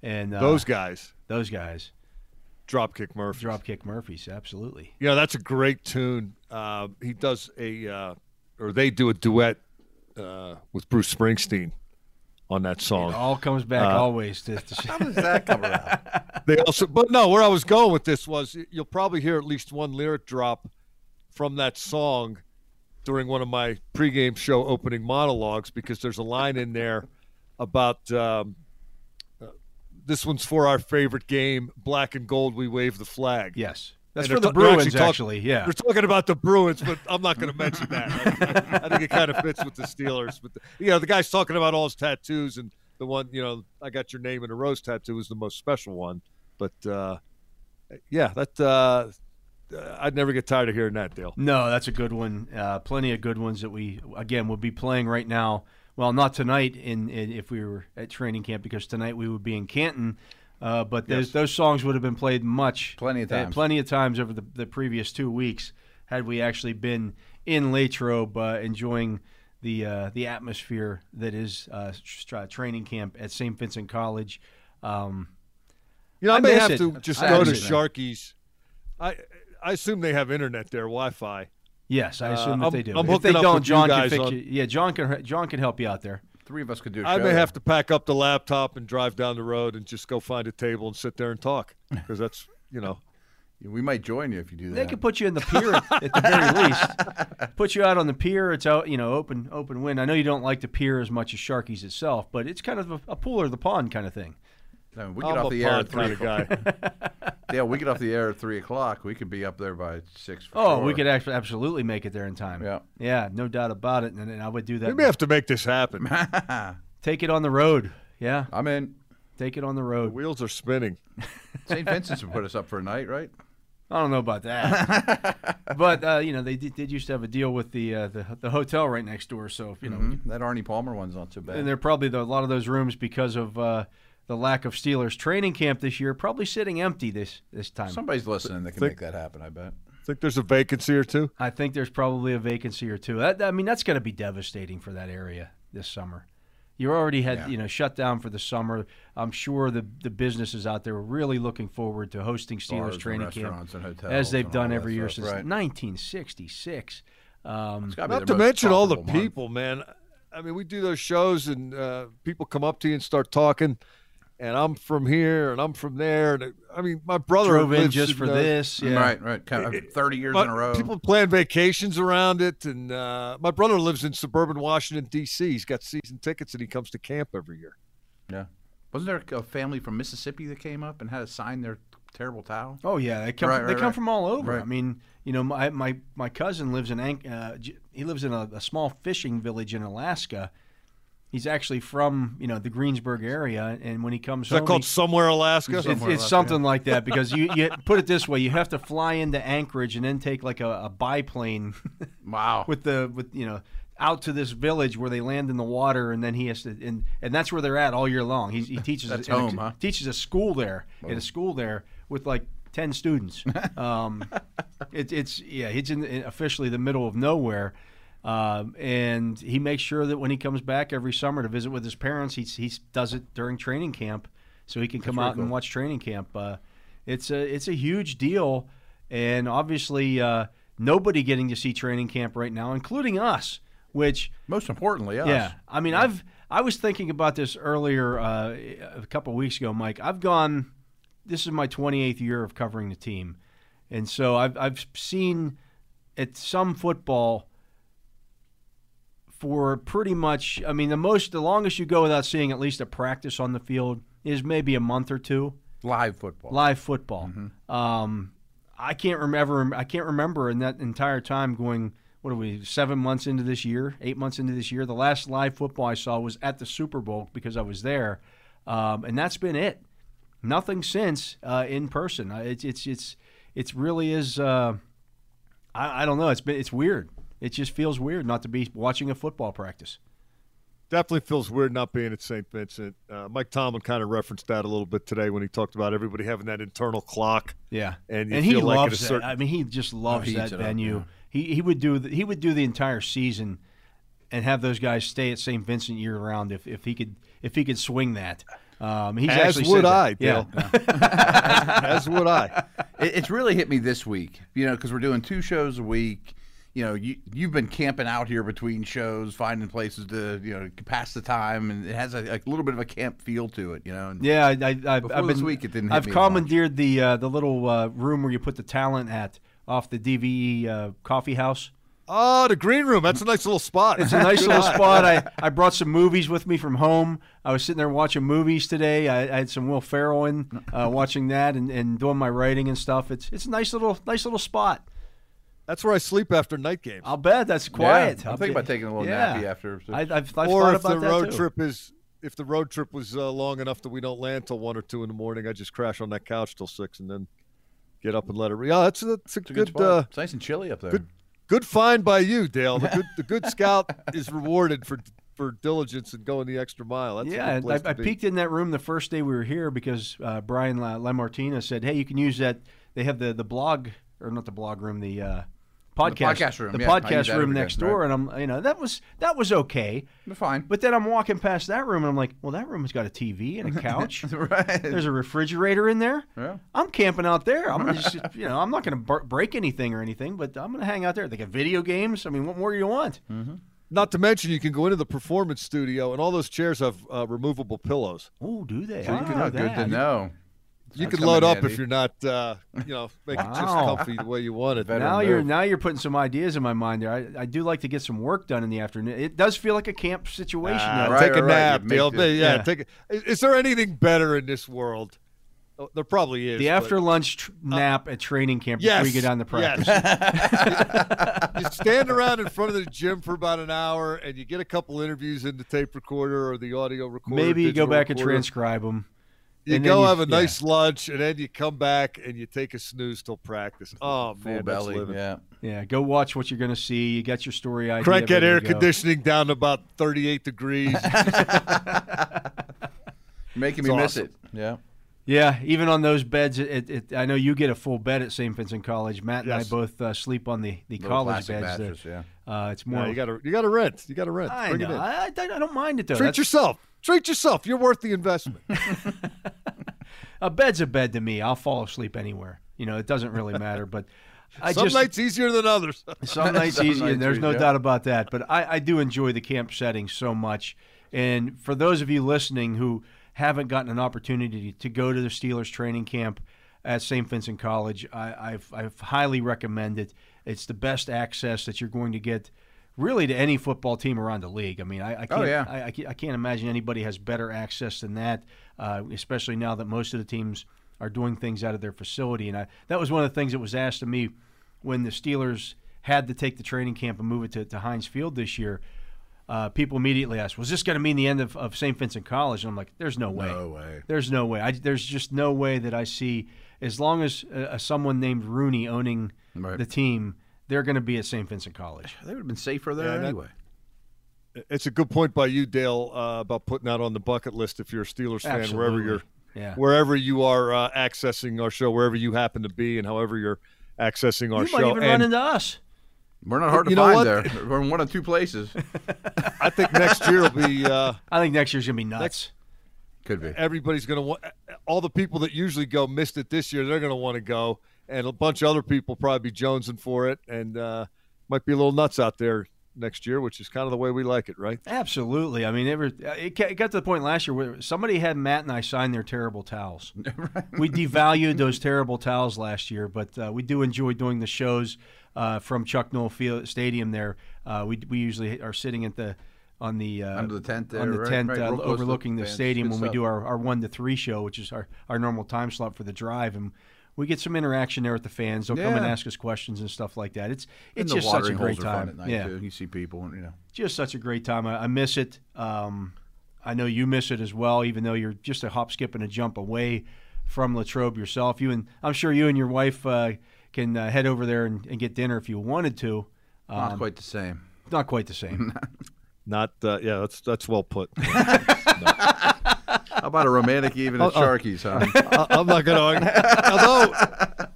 and uh, Those guys, those guys, Dropkick Murphy. Dropkick Murphys, absolutely. Yeah, that's a great tune. Uh, he does a, uh, or they do a duet uh, with Bruce Springsteen on that song. It all comes back Uh, always to, to How does that come around? They also, but no, where I was going with this was you'll probably hear at least one lyric drop from that song during one of my pregame show opening monologues because there's a line in there about um, uh, this one's for our favorite game, black and gold. We wave the flag. yes. That's And for they're the Bruins, talk- actually. Yeah. They're talking about the Bruins, but I'm not going to mention that. I, I think it kind of fits with the Steelers. But the, you know, the guy's talking about all his tattoos, and the one, you know, I got your name in a rose tattoo is the most special one. But uh, yeah, that uh, I'd never get tired of hearing that, Dale. No, that's a good one. Uh, plenty of good ones that we again will be playing right now. Well, not tonight in, in if we were at training camp because tonight we would be in Canton. Uh, but those Yes. those songs would have been played much Plenty of uh, times. plenty of times over the, the previous two weeks had we actually been in Latrobe uh, enjoying the uh, the atmosphere that is uh, training camp at St. Vincent College. Um, You know, I, I may have it. to just I go to miss it. Sharky's. I I assume they have internet there, Wi-Fi. yes, I Uh, assume that I'm- they do. I'm if they up don't, with you John can guys fix on- you. Yeah, John can John can help you out there. Three of us could do a I show. may have to pack up the laptop and drive down the road and just go find a table and sit there and talk because that's you know We might join you if you do that. They could put you in the pier at, at the very least. Put you out on the pier. It's out, you know, open open wind. I know you don't like the pier as much as Sharky's itself, but it's kind of a, a pool or the pond kind of thing. I mean, we get I'm off the air at three o'clock. guy. Yeah, we get off the air at three o'clock. We could be up there by six. For Oh, sure. we could actually absolutely make it there in time. Yeah. yeah, no doubt about it. And, and I would do that. we may have to make this happen. Take it on the road. Yeah, I'm in. take it on the The road. wheels are spinning. St. Vincent's would put us up for a night, right? I don't know about that, but uh, you know they did, did used to have a deal with the uh, the the hotel right next door. So you know, Mhm. That Arnie Palmer one's not so bad. and they're probably the, a lot of those rooms because of uh, the lack of Steelers training camp this year, probably sitting empty this this time. Somebody's listening that can Think- make that happen. I bet. Think there's a vacancy or two? I think there's probably a vacancy or two. That, I mean, that's going to be devastating for that area this summer. You already had, Yeah. you know, shut down for the summer. I'm sure the the businesses out there are really looking forward to hosting Bars Steelers and training camp and hotels as they've and done every year stuff, since right. 1966. Um, gotta Not to mention all the month. people, man. I mean, we do those shows and uh, people come up to you and start talking. And I'm from here and I'm from there. And I mean, my brother drove in just in, for uh, this. Yeah. Right, right. Kind of Thirty years But in a row. People plan vacations around it, and uh, my brother lives in suburban Washington D.C. He's got season tickets, and he comes to camp every year. yeah. Wasn't there a family from Mississippi that came up and had to sign their terrible towel? Oh yeah, they come. Right, they right, come right. from all over. Right. I mean, you know, my my, my cousin lives in Anch- uh, he lives in a, a small fishing village in Alaska. He's actually from you know the Greensburg area, and when he comes Is that called he- Somewhere Alaska? it's, Somewhere it's Alaska, something like that because you, you put it this way: you have to fly into Anchorage and then take like a, a biplane Wow. with the with you know out to this village where they land in the water, and then he has to and and that's where they're at all year long. He, he teaches That's in a- home, huh? teaches a school there at a school there with like ten students. um, it, it's yeah, he's in, in officially the middle of nowhere. Um, and he makes sure that when he comes back every summer to visit with his parents, he he does it during training camp, so he can come really out and watch training camp. Uh, it's a it's a huge deal, and obviously uh, nobody getting to see training camp right now, including us. Which Most importantly, us. yeah, I mean, I've I was thinking about this earlier uh, a couple of weeks ago, Mike. I've gone. This is my 28th year of covering the team, and so I've I've seen at some football for pretty much. I mean, the most, the longest you go without seeing at least a practice on the field is maybe a month or two Live football. live football. Um, I can't remember. I can't remember in that entire time going. What are we? Seven months into this year, eight months into this year. The last live football I saw was at the Super Bowl because I was there, um, and that's been it. Nothing since uh, in person. Uh, It's it's it's it's really is. Uh, I, I don't know. It's been it's weird. It just feels weird not to be watching a football practice. Definitely feels weird not being at St. Vincent. Uh, Mike Tomlin kind of referenced that a little bit today when he talked about everybody having that internal clock. Yeah, And you and he like at a loves certain- that. I mean, he just loves he that eats it up, venue. yeah. He he would do the, he would do the entire season, and have those guys stay at St. Vincent year round if, if he could if he could swing that. Um, he's As actually would I, that. Yeah. Dale. As would I. It, it's really hit me this week, you know, because we're doing two shows a week. You know, you you've been camping out here between shows, finding places to you know pass the time, and it has a, a little bit of a camp feel to it, you know. And Yeah, I, I, I've, I've this been. week, it didn't I've commandeered the uh, the little uh, room where you put the talent at off the DVE uh, coffee house. Oh, the green room. That's a nice little spot. It's a nice little spot. I, I brought some movies with me from home. I was sitting there watching movies today. I, I had some Will Ferrell in, uh, watching that and, and doing my writing and stuff. It's it's a nice little nice little spot. That's where I sleep after night games. I'll bet that's quiet. I'm thinking about taking a little yeah. nappy after. so- I, I've, I've or thought if about the that road too. trip is if the road trip was uh, long enough that we don't land till one or two in the morning, I just crash on that couch till six and then get up and let it. Re- yeah, that's a, that's a it's a good good spot. uh, it's nice and chilly up there. good- good find by you, Dale. The good the good scout is rewarded for for diligence and going the extra mile. That's yeah, a good and place I, I to be. peeked in that room the first day we were here because uh, Brian La, Lamartina said, "Hey, you can use that. They have the the blog or not the blog room, the podcast, podcast room, the yeah, podcast room every day, next door." And I'm, you know, that was that was okay. They're fine. But then I'm walking past that room and I'm like, well, that room's got a TV and a couch. right. There's a refrigerator in there. Yeah. I'm camping out there. I'm gonna just, you know, I'm not going to break anything or anything, but I'm going to hang out there. They got video games. I mean, what more do you want? Not to mention, you can go into the performance studio, and all those chairs have uh, removable pillows. Oh, do they? So I you can- oh, good to know. You That's can load up handy. if you're not, uh, you know, make it just comfy the way you want it. Better Now move. you're now you're putting some ideas in my mind there. I, I do like to get some work done in the afternoon. It does feel like a camp situation. Ah, though. right. take a nap, You Dale. make yeah, yeah. take. A, is, is there anything better in this world? Oh, there probably is. The after lunch tr- nap at training camp yes, before you get on the practice. yes. you stand around in front of the gym for about an hour, and you get a couple interviews in the tape recorder or the audio recorder. Maybe you go digital back and transcribe them. You and go you- have a yeah. nice lunch, and then you come back and you take a snooze till practice. Oh Full man, belly. that's living. Yeah. Yeah, go watch what you're going to see. You got your story idea. Crank that air conditioning down to about 38 degrees. Making It's me miss it. Yeah. Yeah, even on those beds, it, it, it, I know you get a full bed at St. Vincent College. Matt and I both uh, sleep on the, the Little college beds. mattress, there. yeah. Uh, it's more. Yeah, you got to you got to rent. You got to rent. I Bring know. I, I, I don't mind it though. Treat That's- yourself. Treat yourself. You're worth the investment. a bed's a bed to me. I'll fall asleep anywhere. You know, it doesn't really matter. But I Some just nights easier than others. some nights Some easy, nights there's no yeah. doubt about that. But I, I do enjoy the camp setting so much. And for those of you listening who haven't gotten an opportunity to go to the Steelers training camp at St. Vincent College, I, I've, I've highly recommend it. It's the best access that you're going to get. Really, to any football team around the league. I mean, I, I can't. Oh, yeah. I, I can't- I can't imagine anybody has better access than that. Uh, especially now that most of the teams are doing things out of their facility. And I, that was one of the things that was asked of me when the Steelers had to take the training camp and move it to, to Heinz Field this year. Uh, people immediately asked, "Was this going to mean the end of, of St. Vincent College?" And I'm like, "There's no way. No way. There's no way. I, there's just no way that I see. As long as uh, someone named Rooney owning Right. the team, they're going to be at St. Vincent College. They would have been safer there Yeah, that- anyway. It's a good point by you, Dale, uh, about putting that on the bucket list if you're a Steelers fan, wherever you're, Yeah. wherever you are uh, accessing our show, wherever you happen to be, and however you're accessing our You show. You might even and run into us. We're not hard to know find what? there. We're in one of two places. I think next year will be. Uh, I think next year's going to be nuts. Could be. everybody's going to want all the people that usually go missed it this year. They're going to want to go, and a bunch of other people probably be jonesing for it, and uh, might be a little nuts out there next year, which is kind of the way we like it, right? Absolutely. I mean, it, was- it got to the point last year where somebody had Matt and I sign their terrible towels. We devalued those terrible towels last year, but uh, we do enjoy doing the shows uh, from Chuck Noll Field Stadium. There, uh, we we usually are sitting at the on the uh, Under the tent there, on the right, tent right, uh, real the overlooking the fans. stadium Good when we do our, our one to three show, which is our, our normal time slot for the drive, and we get some interaction there with the fans. They'll come and ask us questions and stuff like that. It's it's the just such a great holes are fun time. at night yeah, too. You see people, you know. just such a great time. I, I miss it. Um, I know you miss it as well, even though you're just a hop, skip, and a jump away from Latrobe yourself. You and I'm sure you and your wife uh, can uh, head over there and, and get dinner if you wanted to. Not Um, quite the same. not quite the same. Not, uh, yeah, that's that's well put. How about a romantic even at Oh, oh. Sharky's, huh? I, am not going to argue. Although,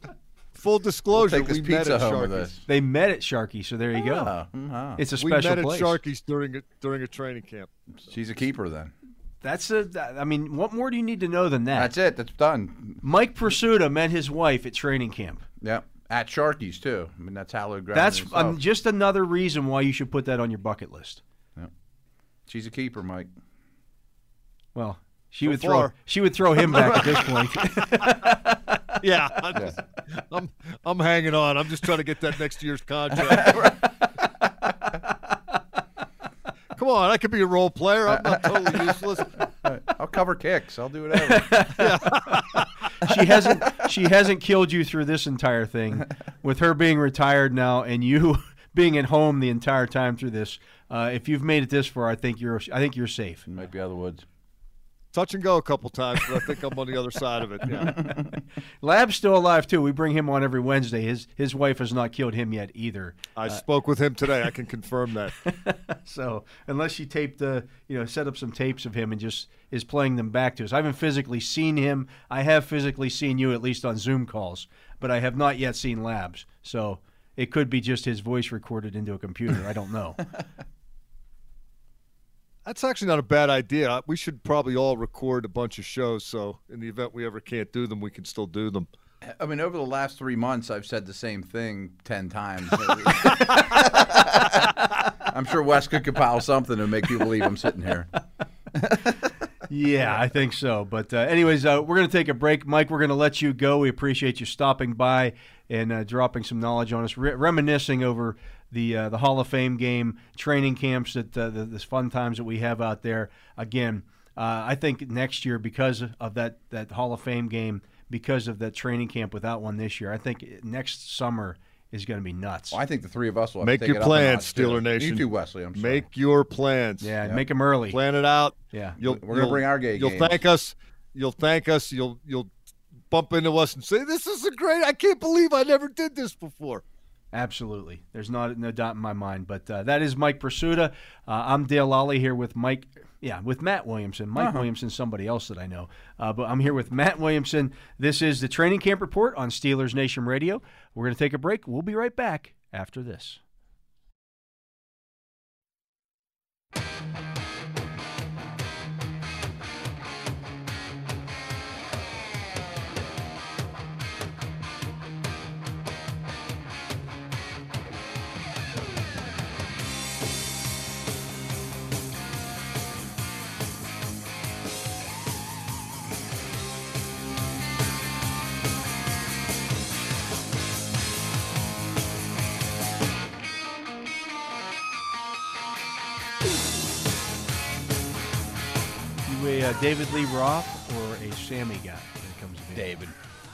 full disclosure, Take this we met pizza at home with Sharky's. they met at Sharky, so there you go. Ah, mhm. It's a We special met at place. Sharky's during a, during a training camp. She's a keeper then. That's a. I mean, what more do you need to know than that? That's it. That's done. Mike Prisuta met his wife at training camp. Yep. At Sharky's too. I mean, that's hallowed ground. That's itself. um, just another reason why you should put that on your bucket list. She's a keeper, Mike. Well, she would throw she would throw him back at this point. Yeah, I'm, just- I'm I'm hanging on. I'm just trying to get that next year's contract. Come on, I could be a role player. I'm not totally useless. I'll cover kicks. I'll do whatever. she hasn't she hasn't killed you through this entire thing. With her being retired now and you being at home the entire time through this, uh, if you've made it this far, I think you're I think you're safe. Might be out of the woods. Touch and go a couple times, but I think I'm on the other side of it. Yeah. Lab's still alive too. We bring him on every Wednesday. His his wife has not killed him yet either. I uh, spoke with him today. I can confirm that. So unless she taped the, you know, set up some tapes of him and just is playing them back to us. I haven't physically seen him. I have physically seen you at least on Zoom calls, but I have not yet seen Labs. So it could be just his voice recorded into a computer. I don't know. That's actually not a bad idea. We should probably all record a bunch of shows, so in the event we ever can't do them, we can still do them. I mean, over the last three months, I've said the same thing ten times. I'm sure Wes could compile something to make people believe I'm sitting here. Yeah, I think so. But uh, anyways, uh, we're going to take a break, Mike. We're going to let you go. We appreciate you stopping by and uh, dropping some knowledge on us, re- reminiscing over the uh, the Hall of Fame game, training camps, that uh, the, the fun times that we have out there. Again, uh, I think next year because of that that Hall of Fame game, because of that training camp without one this year, I think next summer is going to be nuts. Well, I think the three of us will have Make to take your it up a plans, notch, too. Steeler Nation. You too, Wesley. I'm sorry. Make your plans. yeah, make them early. Plan it out. Yeah. You'll, We're gonna bring our game. You'll games. thank us. You'll thank us. You'll you'll bump into us and say, "This is a great. I can't believe I never did this before." Absolutely. There's not no doubt in my mind. But uh, that is Mike Prisuta. Uh, I'm Dale Lolley here with Mike. Yeah, with Matt Williamson. Mike Uh-huh. Williamson's somebody else that I know. Uh, but I'm here with Matt Williamson. This is the Training Camp Report on Steelers Nation Radio. We're going to take a break. We'll be right back after this. A uh, David Lee Roth or a Sammy guy when it comes to? David.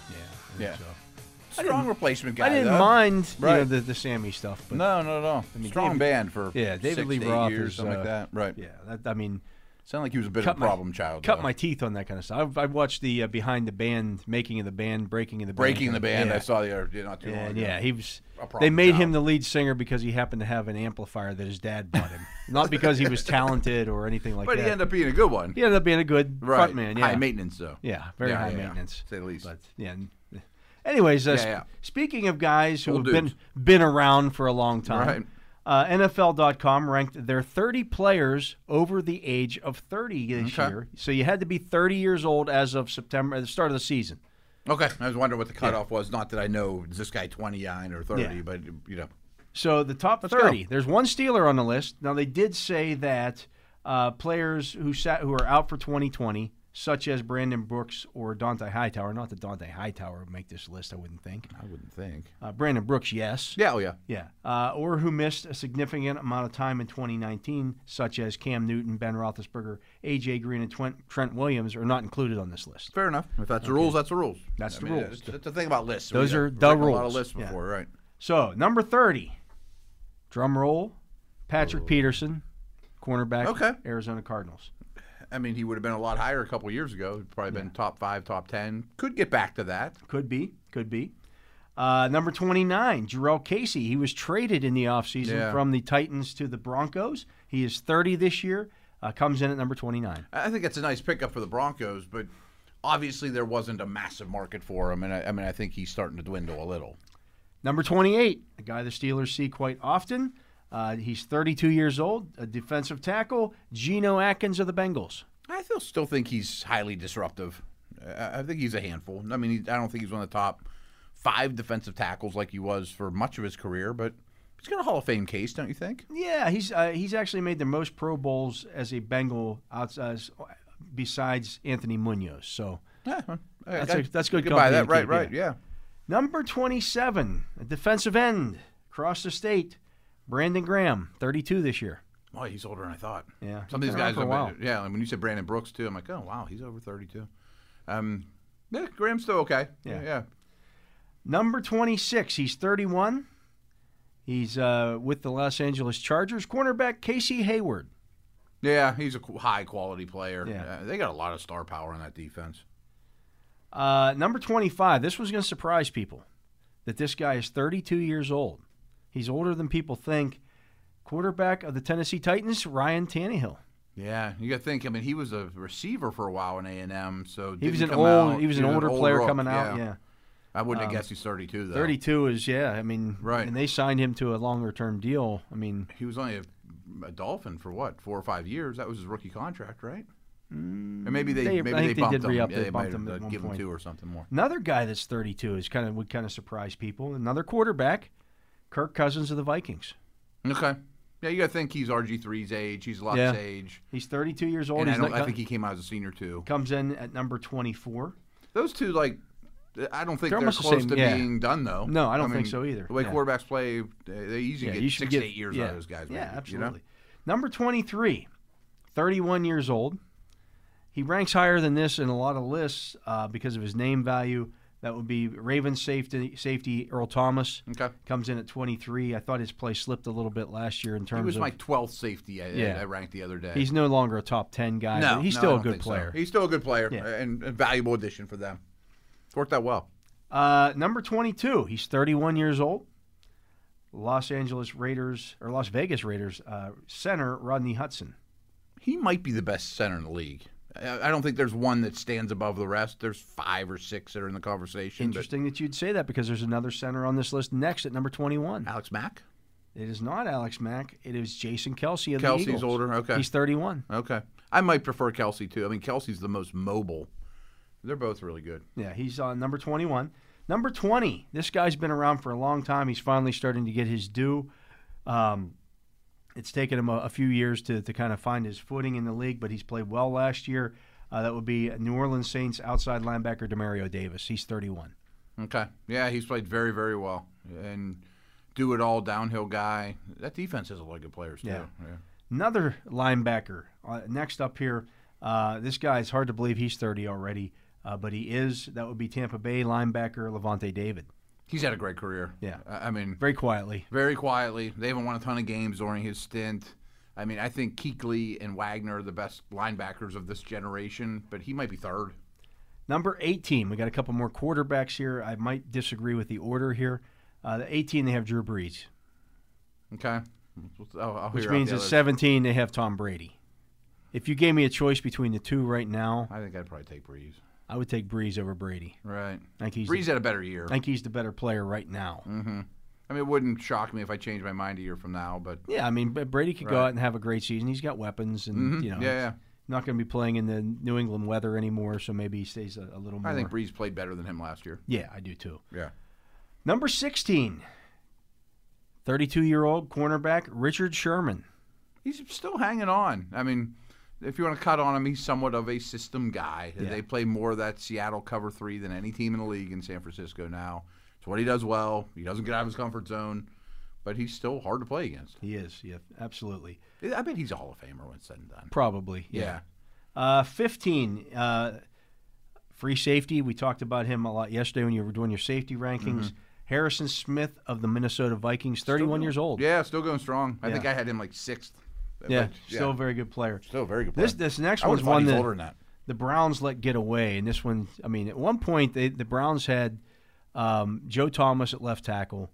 Yeah. I think Yeah. so. Strong replacement guy. I didn't though. mind you know, Right. the, the Sammy stuff. But No, no, no. mean, Strong David- band for Yeah, David six Lee eight Roth years, is, something uh, like that. Right. Yeah, that, I mean, Sound like he was a bit cut of a my- problem child. cut though. my teeth on that kind of stuff. I've, I've watched the uh, behind the band, making of the band, breaking of the band. breaking the band. Yeah. I saw the other not too long ago. yeah, he was. They made him the lead singer because he happened to have an amplifier that his dad bought him, not because he was talented or anything like but that. But he ended up being a good one. He ended up being a good right. front man. Yeah, High maintenance though. yeah, very Yeah, high yeah, yeah. maintenance, say the least. But yeah. Anyways, uh, Yeah, sp- yeah. speaking of guys who Cool have been been around for a long time, Right. Uh, NFL.com ranked their 30 players over the age of 30 this Okay. year. So you had to be 30 years old as of September, at the start of the season. Okay, I was wondering what the cutoff was. Not that I know is this guy twenty nine or thirty, Yeah. but you know, So the top Let's 30. go. There's one Steeler on the list. Now they did say that uh, players who sat who are out for 2020, such as Brandon Brooks or Dont'a Hightower, not that Dont'a Hightower would make this list, I wouldn't think. I wouldn't think. Uh, Brandon Brooks, yes. Yeah, oh yeah. Yeah. Uh, or who missed a significant amount of time in 2019, such as Cam Newton, Ben Roethlisberger, A.J. Green, and Trent, Trent Williams, are not included on this list. Fair enough. If that's the rules, that's the rules. That's I the mean, rules. It's the thing about lists. Those We- are the rules. A lot of lists Yeah. before, right? So, number 30, drum roll, Patrick Peterson, cornerback, Okay. Arizona Cardinals. I mean, he would have been a lot higher a couple years ago. He'd probably been top five, top ten. Could get back to that. Could be, could be. Uh, number 29, Jurrell Casey. He was traded in the offseason Yeah. from the Titans to the Broncos. He is 30 this year, uh, comes in at number 29. I think that's a nice pickup for the Broncos, but obviously there wasn't a massive market for him, and I, I mean, I think he's starting to dwindle a little. Number 28, a guy the Steelers see quite often. Uh, he's 32 years old, a defensive tackle, Geno Atkins of the Bengals. I still still think he's highly disruptive. I I think he's a handful. I mean, he, I don't think he's one of the top five defensive tackles like he was for much of his career, but he's got a Hall of Fame case, don't you think? Yeah, he's uh, he's actually made the most Pro Bowls as a Bengal outside, besides Anthony Munoz. So Yeah, That's I- a- that's good you could buy company that, right? Right? yeah. Yeah. number twenty-seven, a defensive end across the state, Brandon Graham, thirty-two this year. Boy, he's older than I thought. Yeah, Some of these guys, for a have while. yeah. and When you said Brandon Brooks too, I'm like, oh wow, he's over 32. Um, yeah, Graham's still okay. Yeah. yeah. Number 26, he's 31. He's uh, with the Los Angeles Chargers. Cornerback Casey Hayward. Yeah, he's a high quality player. Yeah. Uh, they got a lot of star power on that defense. Uh, number 25, this was going to surprise people that this guy is 32 years old. He's older than people think. Quarterback of the Tennessee Titans, Ryan Tannehill. Yeah, you got to think. I mean, he was a receiver for a while in A and M, so He was an old, out- he was an older old player rook, coming out. Yeah, I wouldn't Um, have guessed he's 32 though. 32 is yeah. I mean, Right. And they signed him to a longer term deal. I mean, He was only a, a Dolphin for what four or five years. That was his rookie contract, right? or maybe they, Mm, they- maybe they they bumped did him. Yeah, they bumped him at uh, given point. two or something more. another guy that's 32 is kind of would kind of surprise people. Another quarterback, Kirk Cousins of the Vikings. Okay. Yeah, you got to think he's RG 3's age. He's Luck's Yeah. age. He's 32 years old. And I, don't, not- I think he came out as a senior too. comes in at number 24. Those two, like, I don't think They're they're, close same, to yeah. being done though. No, I don't mean, think so either. The way Yeah. quarterbacks play, they, usually get six get to eight years out of those guys. Yeah, absolutely. You Number 23, 31 years old. He ranks higher than this in a lot of lists uh, because of his name value. That would be Ravens safety safety Earl Thomas? Okay. comes in at 23. I thought his play slipped a little bit last year in terms of He was of my 12th safety I, Yeah. I ranked the other day. he's no longer a top 10 guy, no, but he's no, still a good think so. player. He's still a good player Yeah. and a valuable addition for them. It's worked out well. Uh, number 22, he's 31 years old. Los Angeles Raiders or Las Vegas Raiders uh, center Rodney Hudson. He might be the best center in the league. I I don't think there's one that stands above the rest. There's five or six that are in the conversation. Interesting that you'd say that because there's another center on this list next at number 21. Alex Mack. It is not Alex Mack. It is Jason Kelce of the Kelce's Eagles. older. Okay. He's 31. Okay. I might prefer Kelce too. I mean, Kelce's the most mobile. They're both really good. Yeah, he's on number 21. Number 20. This guy's been around for a long time. He's finally starting to get his due. Um, it's taken him a, a few years to, to kind of find his footing in the league, but he's played well last year. Uh, that would be New Orleans Saints outside linebacker Demario Davis. He's 31. Okay. Yeah, he's played very, very well. And do it all downhill guy. That defense has a lot of good players too. Yeah. Another linebacker. Uh, next up here, uh, this guy, it's hard to believe he's 30 already, uh, but he is. That would be Tampa Bay linebacker Lavonte David. He's had a great career. Yeah. I mean, Very quietly. very quietly. They haven't won a ton of games during his stint. I mean, I think Kuechly and Wagner are the best linebackers of this generation, but he might be third. Number 18, we got a couple more quarterbacks here. I might disagree with the order here. Uh, the 18, they have Drew Brees, Okay. I'll, I'll which means at 17, they have Tom Brady. If you gave me a choice between the two right now, I think I'd probably take Brees. I would take Brees over Brady. Right. I think he's, Brees the, had a better year. I think he's the better player right now. Mm-hmm. I mean, it wouldn't shock me if I changed my mind a year from now, but Yeah, I mean, Brady could go out and have a great season. He's got weapons, and Mhm. you know, yeah, yeah. not going to be playing in the New England weather anymore, so maybe he stays a, a little more. I think Brees played better than him last year. yeah, I do too. Yeah. Number 16, 32 year old cornerback Richard Sherman. He's still hanging on. I mean, if you want to cut on him, he's somewhat of a system guy. Yeah. They play more of that Seattle cover three than any team in the league in San Francisco now. It's what he does well. He doesn't get out of his comfort zone, but he's still hard to play against. He is, yeah, absolutely. I bet he's a Hall of Famer when it's said and done. Probably, yeah. Yeah. Uh, 15, uh, free safety. We talked about him a lot yesterday when you were doing your safety rankings. Harrison Smith of the Minnesota Vikings, 31 years old. Yeah, still going strong. I Yeah. think I had him like sixth. Yeah, But, still a very good player. still a very good player. This this next I one's one that older than that. the Browns let get away, and this one, I mean, at one point they, the Browns had um, Joe Thomas at left tackle,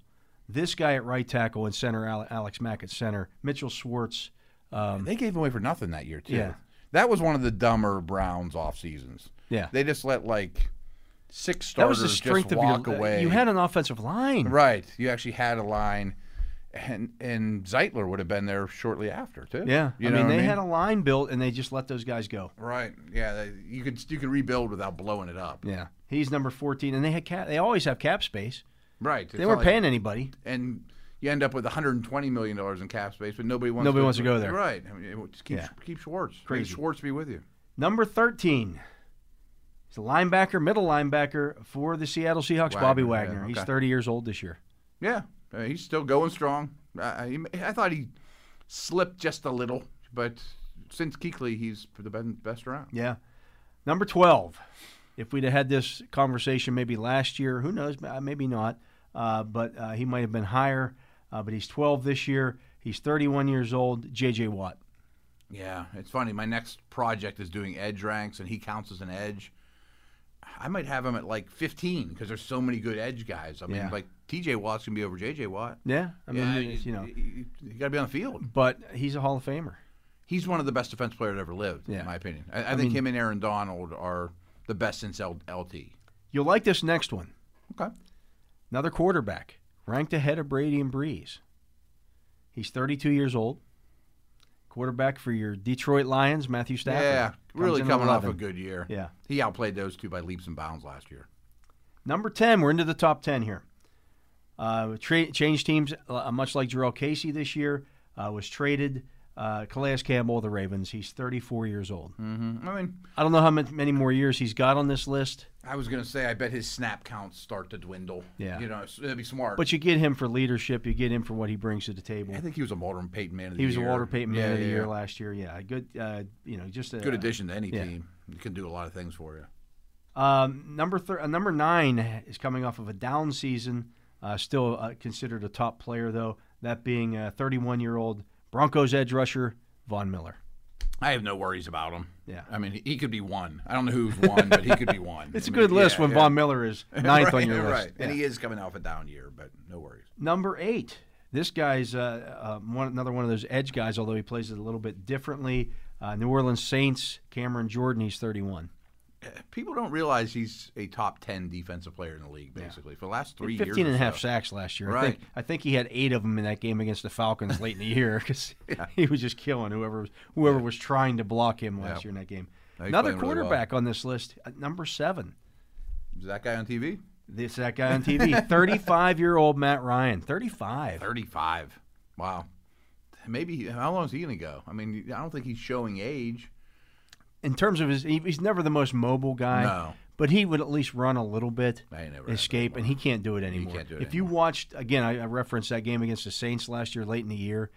this guy at right tackle, and center Alex Mack at center, Mitchell Schwartz. Um, They gave away for nothing that year too. Yeah. That was one of the dumber Browns off seasons. yeah, They just let like six that was starters the strength just of walk your. away. You had an offensive line. right. You actually had a line, and and Zeitler would have been there shortly after too. Yeah, you I know mean what they had a line built and they just let those guys go. right. Yeah, they- you could you could rebuild without blowing it up. Yeah, he's number fourteen, and they had cap. They always have cap space. Right. They weren't paying anybody. and you end up with 120 million dollars in cap space, but nobody wants Nobody to, wants to go there. Right. I mean, it- just keep Yeah. keep Schwartz. Crazy. Schwartz be with you. Number thirteen. He's a linebacker, middle linebacker for the Seattle Seahawks. Bobby Wagner, yeah, Wagner. He's thirty years old this year. Yeah, uh, he's still going strong. I, I, I thought he slipped just a little, but since Kuechly, he's the best, best around. Yeah. Number 12. If we'd have had this conversation maybe last year, who knows? uh, Maybe not. Uh, but uh, he might have been higher. Uh, but he's 12 this year. He's 31 years old. J.J. Watt. Yeah, it's funny. My next project is doing edge ranks, and he counts as an edge. I might have him at like 15 because there's so many good edge guys. I mean, Yeah. like T.J. Watt's gonna be over J.J. Watt. Yeah. I mean, yeah, it's, you know, you, got to be on the field. but he's a Hall of Famer. He's one of the best defense players that ever lived, Yeah. in my opinion. I, I, I think mean- him and Aaron Donald are the best since L- LT. You'll like this next one. Okay. Another quarterback ranked ahead of Brady and Brees. He's 32 years old. Quarterback for your Detroit Lions, Matthew Stafford. Yeah, really coming off a good year. Yeah. He outplayed those two by leaps and bounds last year. Number 10, we're into the top 10 here. Uh, tra- changed teams, uh, much like Jurrell Casey this year, uh, was traded. Uh, Calais Campbell the Ravens. He's 34 years old. Mm-hmm. I mean, I don't know how many more years he's got on this list, I was going to say, I bet his snap counts start to dwindle. Yeah. You know, it'd be smart. but you get him for leadership. You get him for what he brings to the table. I think he was a Walter Payton man of the Year. He was a year. Walter Payton Man Yeah, of the yeah, Year last year. Yeah, good. Uh, you know, just a Good addition to any yeah. team. He can do a lot of things for you. Um, number thir- uh, number nine is coming off of a down season. Uh, still uh, considered a top player though. That being a 31 year old Broncos edge rusher Von Miller. I have no worries about him. Yeah. I mean, he, could be one. I don't know who's one, but he could be one. It's I a mean, good list yeah, when yeah. Von Miller is ninth right, on your list. Right. And Yeah. he is coming off a down year, but no worries. Number eight. This guy's uh, uh, one, another one of those edge guys, although he plays it a little bit differently. Uh, New Orleans Saints, Cameron Jordan, he's 31. People don't realize he's a top 10 defensive player in the league, basically, for the last three 15 years. and a half so. sacks last year. I Right. think I think he had eight of them in that game against the Falcons late in the year because he was just killing whoever was whoever was trying to block him last Yeah. year in that game. No, Another playing really well. quarterback on this list, uh, number seven. Is that guy on TV? This that guy on TV, 35 year old Matt Ryan, 35. 35. Wow. Maybe, how long is he going to go? I mean, I don't think he's showing age. In terms of his, he, he's never the most mobile guy. No. But he would at least run a little bit, escape, and he can't do it anymore. do it if you watched again, I, I referenced that game against the Saints last year, late in the year.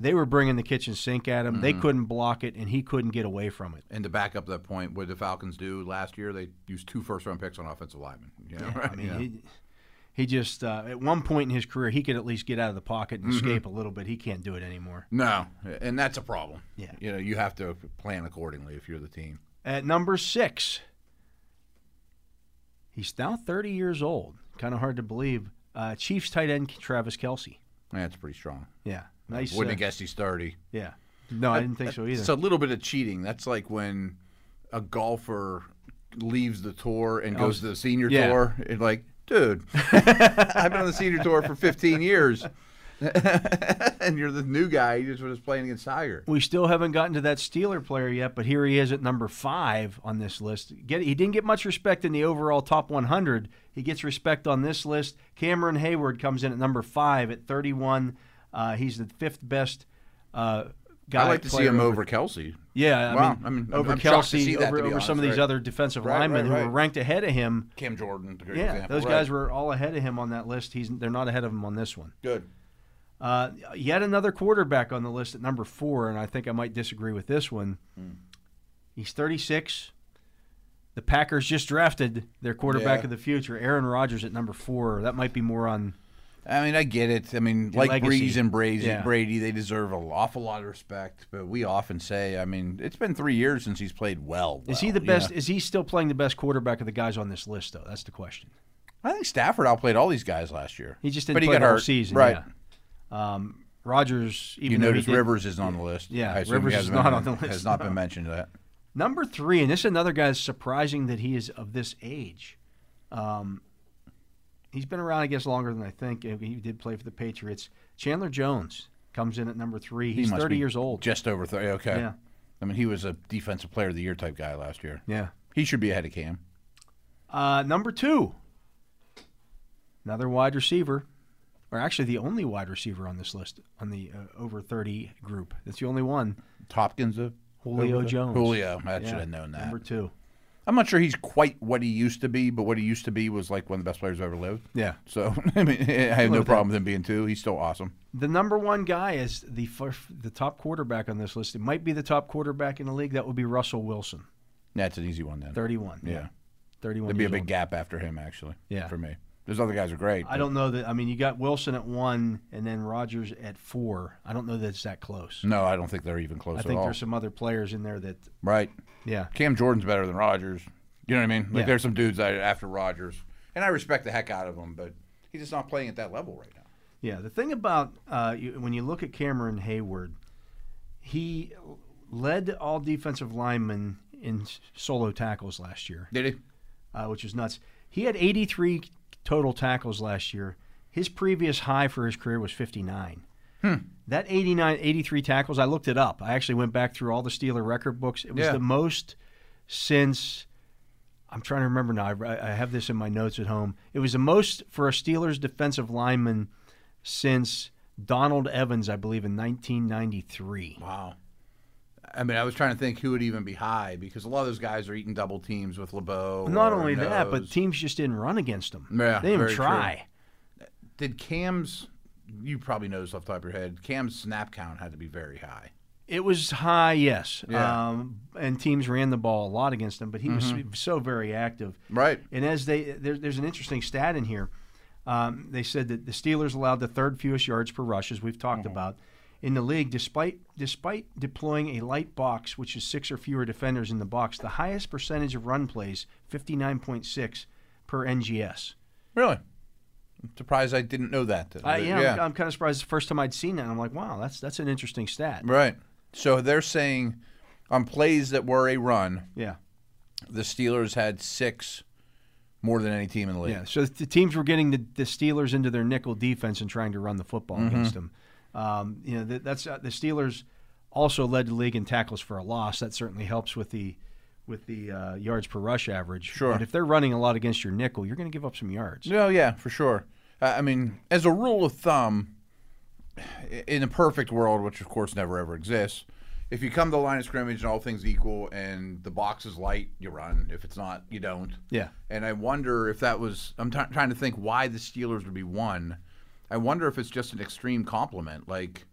They were bringing the kitchen sink at him. They Mm-hmm. couldn't block it, and he couldn't get away from it. And to back up that point, what did the Falcons do last year? They used two first round picks on offensive linemen. You know, right? I mean, Yeah. he, he just uh, at one point in his career he could at least get out of the pocket Mm-hmm. and escape a little bit. He can't do it anymore. no, and that's a problem. Yeah. You know, you have to plan accordingly if you're the team. At number six, he's now 30 years old. Kind of hard to believe. Uh, Chiefs tight end Travis Kelce. That's pretty strong. Yeah, nice. Wouldn't uh, have guessed he's 30. Yeah, no, I didn't think so either. It's a little bit of cheating. That's like when a golfer leaves the tour and goes to the senior yeah. tour. It's like, dude, I've been on the senior tour for 15 years. and you're the new guy. You just was playing against Tiger. we still haven't gotten to that Steeler player yet, but here he is at number five on this list. Get he didn't get much respect in the overall top 100. He gets respect on this list. Cameron Heyward comes in at number five at 31. Uh, he's the fifth best uh, guy. I like to see him over Kelce. Yeah, I Wow, mean, I mean, over I'm Kelce, over, over some of these right. other defensive Right, linemen right, who were ranked ahead of him. Cam Jordan, Yeah, example. those guys were all ahead of him on that list. He's they're not ahead of him on this one. good. Uh, yet another quarterback on the list at number four, and I think I might disagree with this one. Hmm. He's 36. The Packers just drafted their quarterback Yeah. of the future, Aaron Rodgers, at number four. That might be more on. I mean, I get it. I mean, like legacy. Brees and Brady, Yeah. Brady, they deserve an awful lot of respect. But we often say, I mean, it's been three years since he's played well. Is he the best? Is he still playing the best quarterback of the guys on this list, though? That's the question. I think Stafford outplayed all these guys last year. He just didn't but he play got whole hurt. season, right? yeah. Um, Rodgers, even You he notice Rivers isn't on the list. Yeah, Rivers is hasn't been- on the list, Has not no. been mentioned yet. Number three, and this is another guy that's surprising that he is of this age. Um, he's been around, I guess, longer than I think. He did play for the Patriots. Chandler Jones comes in at number three. He He's must 30 be years old. Just over 30. Okay. Yeah. I mean, he was a defensive player of the year type guy last year. Yeah. He should be ahead of Cam. Uh, number two, another wide receiver, or actually the only wide receiver on this list on the uh, over 30 group. That's the only one. Hopkins, uh, Julio Jones. Julio. I Yeah, should have known that. Number two. I'm not sure he's quite what he used to be, but what he used to be was like one of the best players who ever lived. Yeah. So I mean, I have no problem with him being two. He's still awesome. The number one guy is the first, the top quarterback on this list. It might be the top quarterback in the league. That would be Russell Wilson, That's an easy one then. 31. Yeah. 31. There'd be a big old. gap after him, actually. Yeah. For me, those other guys are great. I but- don't know that. I mean, you got Wilson at one, and then Rodgers at four. I don't know that it's that close. No, I don't think they're even close I think all. there's some other players in there that, Right. Yeah, Cam Jordan's better than Rodgers. You know what I mean? Like Yeah. there's some dudes that after Rodgers, and I respect the heck out of him, but he's just not playing at that level right now. yeah. The thing about uh, you, when you look at Cameron Heyward, he led all defensive linemen in solo tackles last year. Did he? uh, which is nuts. He had 83 total tackles last year. His previous high for his career was 59. That 89, 83 tackles, I looked it up. I actually went back through all the Steeler record books. It was Yeah. the most since. I'm trying to remember now. I, I have this in my notes at home. It was the most for a Steelers defensive lineman since Donald Evans, I believe, in 1993. Wow. I mean, I was trying to think who would even be high because a lot of those guys are eating double teams with LeBeau. Not only that, but teams just didn't run against him. Yeah, they didn't even very true. try. did Cam's? You probably know this off the top of your head. Cam's snap count had to be very high. It was high, yes. Yeah. Mm-hmm. Um, and teams ran the ball a lot against him, but he was so very active. Right. And as they, there, there's an interesting stat in here. Um, they said that the Steelers allowed the third fewest yards per rush, as we've talked Mm-hmm. about, in the league, despite despite deploying a light box, which is six or fewer defenders in the box. The highest percentage of run plays, 59.6 per NGS. Really. I'm surprised I didn't know that. Know, yeah. I'm, I'm kind of surprised. The first time I'd seen that, I'm like, wow, that's that's an interesting stat. right. So they're saying on plays that were a run, Yeah. the Steelers had six more than any team in the league. Yeah, so the teams were getting the, the Steelers into their nickel defense and trying to run the football Mm-hmm. against them. Um, you know, that, that's uh, the Steelers also led the league in tackles for a loss. That certainly helps with the with the uh, yards per rush average. Sure. But if they're running a lot against your nickel, you're going to give up some yards. No, yeah, for sure. Uh, I mean, as a rule of thumb, in a perfect world, which of course never ever exists, if you come to the line of scrimmage and all things equal and the box is light, you run. If it's not, you don't. Yeah. And I wonder if that was. I'm t- trying to think why the Steelers would be one. I wonder if it's just an extreme compliment. Like,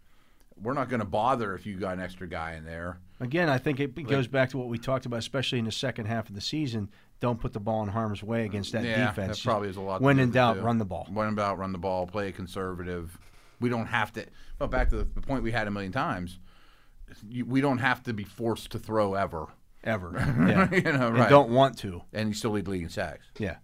we're not going to bother if you got an extra guy in there. Again, I think it goes back to what we talked about, especially in the second half of the season. Don't put the ball in harm's way against that yeah, defense. that probably is a lot. When do in doubt, too. run the ball. When in doubt, run the ball. Play conservative. We don't have to. Well, back to the, the point we had a million times. We don't have to be forced to throw ever, Ever. Yeah. you know, And right? don't want to. and you still lead league in sacks. Yeah.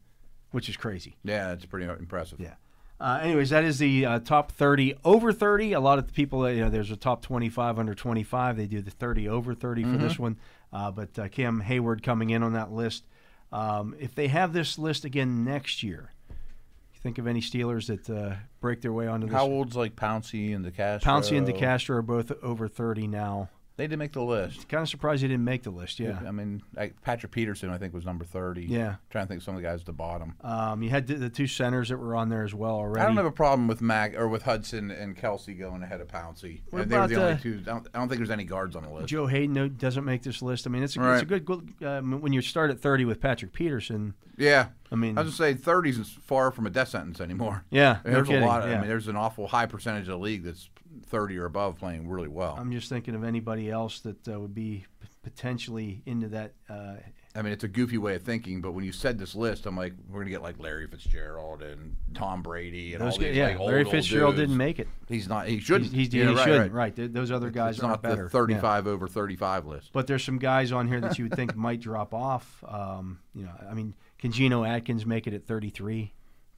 Which is crazy. Yeah, it's pretty impressive. Yeah. Uh, anyways, that is the uh, top 30 over 30. A lot of the people, you know, there's a top 25 under 25. They do the 30 over 30 for this one. Uh, but uh, Cam Heyward coming in on that list. Um, if they have this list again next year, you think of any Steelers that uh, break their way onto this? How old's like Pouncey and DeCastro? Pouncey and DeCastro are both over 30 now. They didn't make the list. Kind of surprised they didn't make the list. Yeah. I mean, like Patrick Peterson, I think, was number thirty. Yeah. trying to think of some of the guys at the bottom. Um, you had the, the two centers that were on there as well already. I don't have a problem with Mack or with Hudson and Kelce going ahead of Pouncey. What they were the only uh, two. I don't, I don't think there's any guards on the list. Joe Haden doesn't make this list. I mean, it's a, it's a good, um, when you start at 30 with Patrick Peterson. Yeah, I mean- I was just saying, thirties is far from a death sentence anymore. Yeah, no there's kidding, a lot. yeah. I mean, there's an awful high percentage of the league that's thirty or above playing really well. I'm just thinking of anybody else that uh, would be p- potentially into that. Uh, I mean, it's a goofy way of thinking, but when you said this list, I'm like, we're gonna get like Larry Fitzgerald and Tom Brady and those all guys, these yeah, like old, Larry Fitzgerald didn't make it. He's not. He shouldn't. He's, he's, Yeah, he right, shouldn't. right. Right. Those other guys It's aren't not better. the Yeah. 35 over 35 list. But there's some guys on here that you would think might drop off. Um, you know, I mean, can Geno Atkins make it at 33?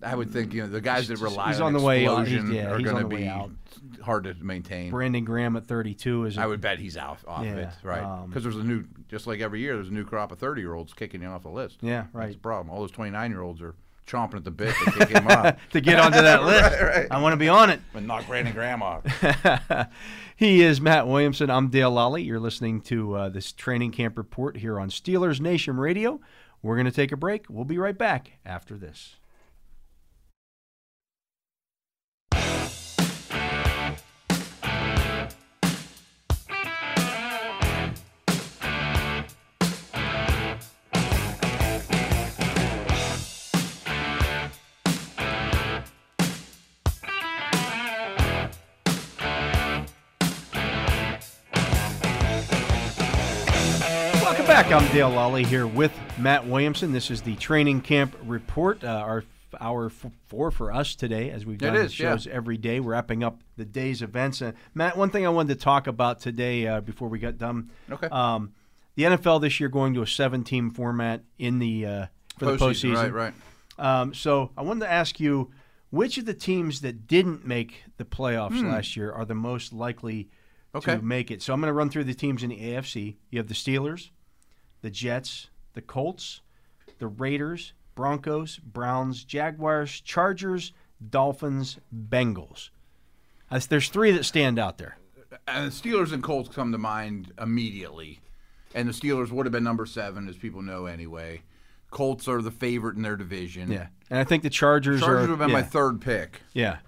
I would think you know the guys that rely he's on, on the way out. He's- explosion yeah, are going to be out. hard to maintain. Brandon Graham at 32 is. I would bet he's out off Yeah, it, right? um, Because there's a new, just like every year, there's a new crop of 30 year olds kicking you off the list. Yeah, right. That's the problem. All those 29 year olds are chomping at the bit to kick him up. to get onto that list. Right, right. I want to be on it. But knock Brandon Graham off. he is Matt Williamson. I'm Dale Lolley. You're listening to uh, this training camp report here on Steelers Nation Radio. We're going to take a break. We'll be right back after this. Back. I'm Dale Lolley here with Matt Williamson. This is the training camp report. Uh, our hour four for us today, as we've done the is, yeah. shows every day, wrapping up the day's events. Uh, Matt, one thing I wanted to talk about today uh, before we got done. Okay. Um, the NFL this year going to a seven-team format in the uh, for the postseason. Right, right. Um, so I wanted to ask you, which of the teams that didn't make the playoffs last year are the most likely Hmm. Okay. to make it? So I'm going to run through the teams in the AFC. You have the Steelers, the Jets, the Colts, the Raiders, Broncos, Browns, Jaguars, Chargers, Dolphins, Bengals. Uh, There's three that stand out there. And the Steelers and Colts come to mind immediately. And the Steelers would have been number seven, as people know anyway. Colts are the favorite in their division. Yeah, and I think the Chargers, Chargers are. would have been yeah, my third pick. Yeah,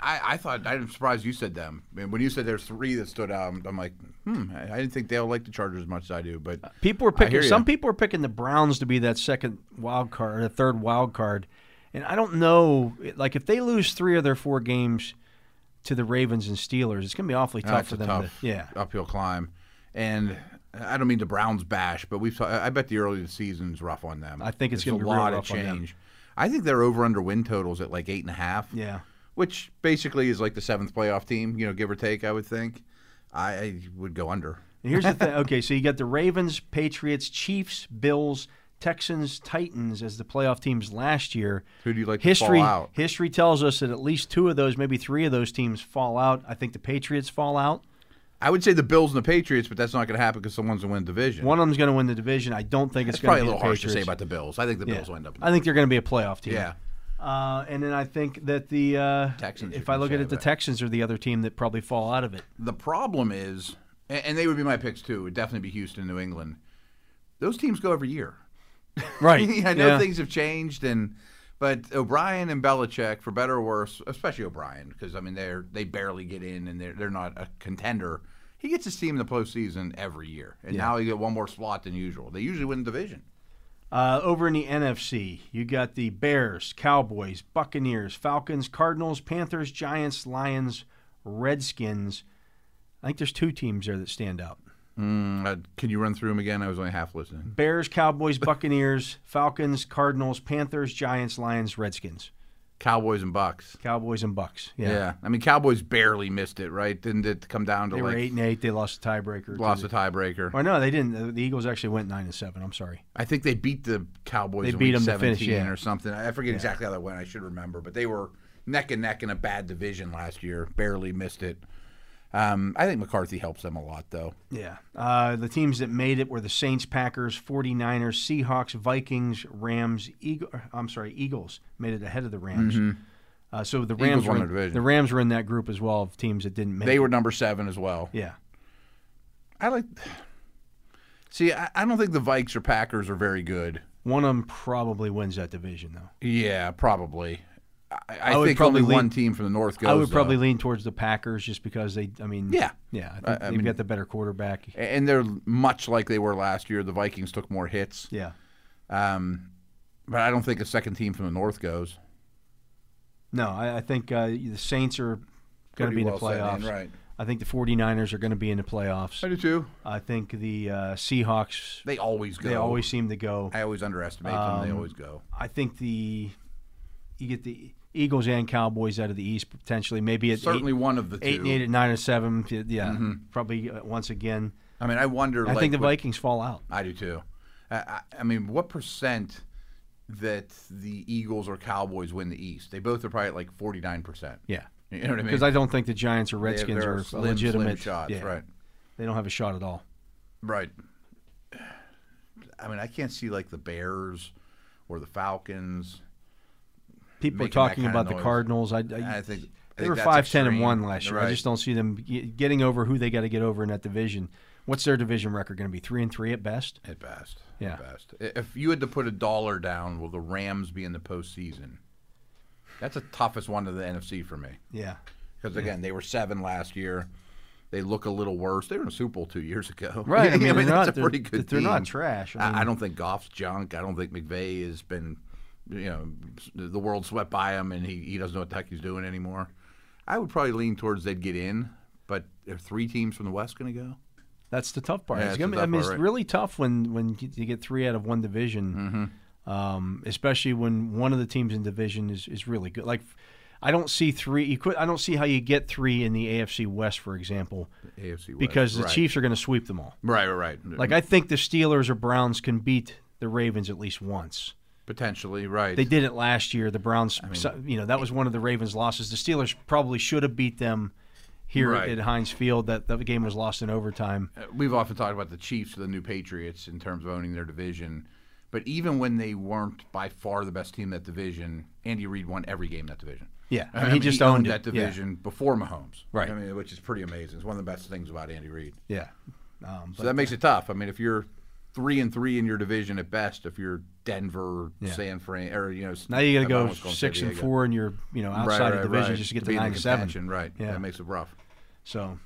I, I thought I'm surprised you said them. I mean, when you said there's three that stood out, I'm, I'm like, hmm. I, didn't think they'll like the Chargers as much as I do. But People were picking. Some people were picking the Browns to be that second wild card, or the third wild card, and I don't know. Like if they lose three of their four games to the Ravens and Steelers, it's going to be awfully tough for a them. tough to, yeah, uphill climb. And I don't mean the Browns bash, but we've. I bet the early season's rough on them. I think it's gonna a be real lot of change. I think they're over under win totals at like eight and a half. yeah. which basically is like the seventh playoff team, you know, give or take. I would think. I, I would go under. And here's the thing. Okay, so you got the Ravens, Patriots, Chiefs, Bills, Texans, Titans as the playoff teams last year. Who do you like to history fall out? history tells us that at least two of those, maybe three of those teams fall out. I think the Patriots fall out. I would say the Bills and the Patriots, but that's not going to happen because someone's going to win the division. One of them's going to win the division. I don't think it's it's going probably to a little the harsh to say about the Bills. I think the Yeah. Bills will end up. I think they're going to be a playoff team. yeah. Uh, and then I think that the uh, Texans, if I look at it, the. Texans are the other team that probably fall out of it. The problem is, and, they would be my picks too. It would definitely be Houston, New England. Those teams go every year. Right. I know Yeah. things have changed, and but O'Brien and Belichick, for better or worse, especially O'Brien, because I mean they're they barely get in and they're they're not a contender. He gets his team in the postseason every year, and Yeah. now he get one more slot than usual. They usually win the division. Uh, over in the NFC, you got the Bears, Cowboys, Buccaneers, Falcons, Cardinals, Panthers, Giants, Lions, Redskins. I think there's two teams there that stand out. Mm, uh, can you run through them again? I was only half listening. Bears, Cowboys, Buccaneers, Falcons, Cardinals, Panthers, Giants, Lions, Redskins. Cowboys and Bucks. Cowboys and Bucks. Yeah. Yeah. I mean Cowboys barely missed it, right? Didn't it come down to They were like eight and eight. They lost a tiebreaker. lost the- a tiebreaker? Or no, they didn't. The- Eagles actually went nine and seven. I'm sorry. I think they beat the Cowboys. They in beat them to finish, 17 yeah. or something. I forget exactly how that went. I should remember, but they were neck and neck in a bad division last year. Barely missed it. Um, I think McCarthy helps them a lot, though. Yeah. Uh, the teams that made it were the Saints, Packers, 49ers, Seahawks, Vikings, Rams, Eagle, I'm sorry, Eagles made it ahead of the Rams. Uh, so the Mm-hmm. Eagles Rams won were their division. the Rams were in that group as well of teams that didn't make They it. were number seven as well. Yeah. I like. See, I, I don't think the Vikes or Packers are very good. One of them probably wins that division though. Yeah, probably. I, I, I would think probably only lean- one team from the North goes. I would probably though. lean towards the Packers just because they I mean Yeah. Yeah, I think I- they've mean- got the better quarterback. and they're much like they were last year. The Vikings took more hits, Yeah. um, but I don't think a second team from the North goes. No, I, I think uh, the Saints are going to be in the well set in, playoffs. right? I think the 49ers are going to be in the playoffs. I do too. I think the uh, Seahawks They always go. they always seem to go. I always underestimate them. They Um, always go. I think the you get the Eagles and Cowboys out of the East potentially. Maybe at Certainly eight, one of the two. eight and eight, at nine and seven. Yeah, Mm-hmm. probably uh, once again. I mean, I wonder. I like, think the what- Vikings fall out. I do too. I, I, mean, what percent that the Eagles or Cowboys win the East? They both are probably at like forty nine percent. Yeah, You know what I mean? because I don't think the Giants or Redskins are slim, legitimate slim shots, yeah, right? They don't have a shot at all. Right. I mean, I can't see like the Bears or the Falcons. People are talking about the. Cardinals. I, I, I think I they were five ten and extreme. one last year. I just don't see them getting over who they got to get over in that division. What's their division record going to be? Three and three at best. At best. Yeah. At best. If you had to put a dollar down, will the Rams be in the postseason? That's the toughest one to the NFC for me. Yeah, Because again, they were seven last year. They look a little worse. They were in a Super Bowl two years ago. right. I mean, they're that's not, a pretty good they're not trash. I, I, I don't think Goff's junk. I don't think McVay has been, you know, the world swept by him and he, he doesn't know what the heck he's doing anymore. I would probably lean towards they'd get in, but are three teams from the West going to go? That's the tough part. Yeah, It's gonna the be- I mean, part, it's right. really tough when when you get three out of one division, Mm-hmm. um, especially when one of the teams in division is, is really good. Like, I don't see three. You could. I don't see how you get three in the AFC West, for example, AFC West. because the right. Chiefs are going to sweep them all. Right, right, right. Like, I think the Steelers or Browns can beat the Ravens at least once. Potentially right. They did it last year. The Browns, so- you know, that was one of the Ravens' losses. The Steelers probably should have beat them here Right. at Heinz Field. That that game was lost in overtime. Uh, We've often talked about the Chiefs, or the new Patriots, in terms of owning their division. But even when they weren't by far the best team in that division, Andy Reid won every game in that division. Yeah, I I mean, mean, he just owned, that it. Yeah. division before Mahomes. Right. I mean, which is pretty amazing. It's one of the best things about Andy Reid. Yeah. Um, So that makes it tough. I mean, if you're three and three in your division at best, if you're Denver, Yeah. San Fran, or you know, now you got to go six and four, and you're you know outside right, of division right. just to get to in nine and seven. Right. Yeah. That makes it rough. So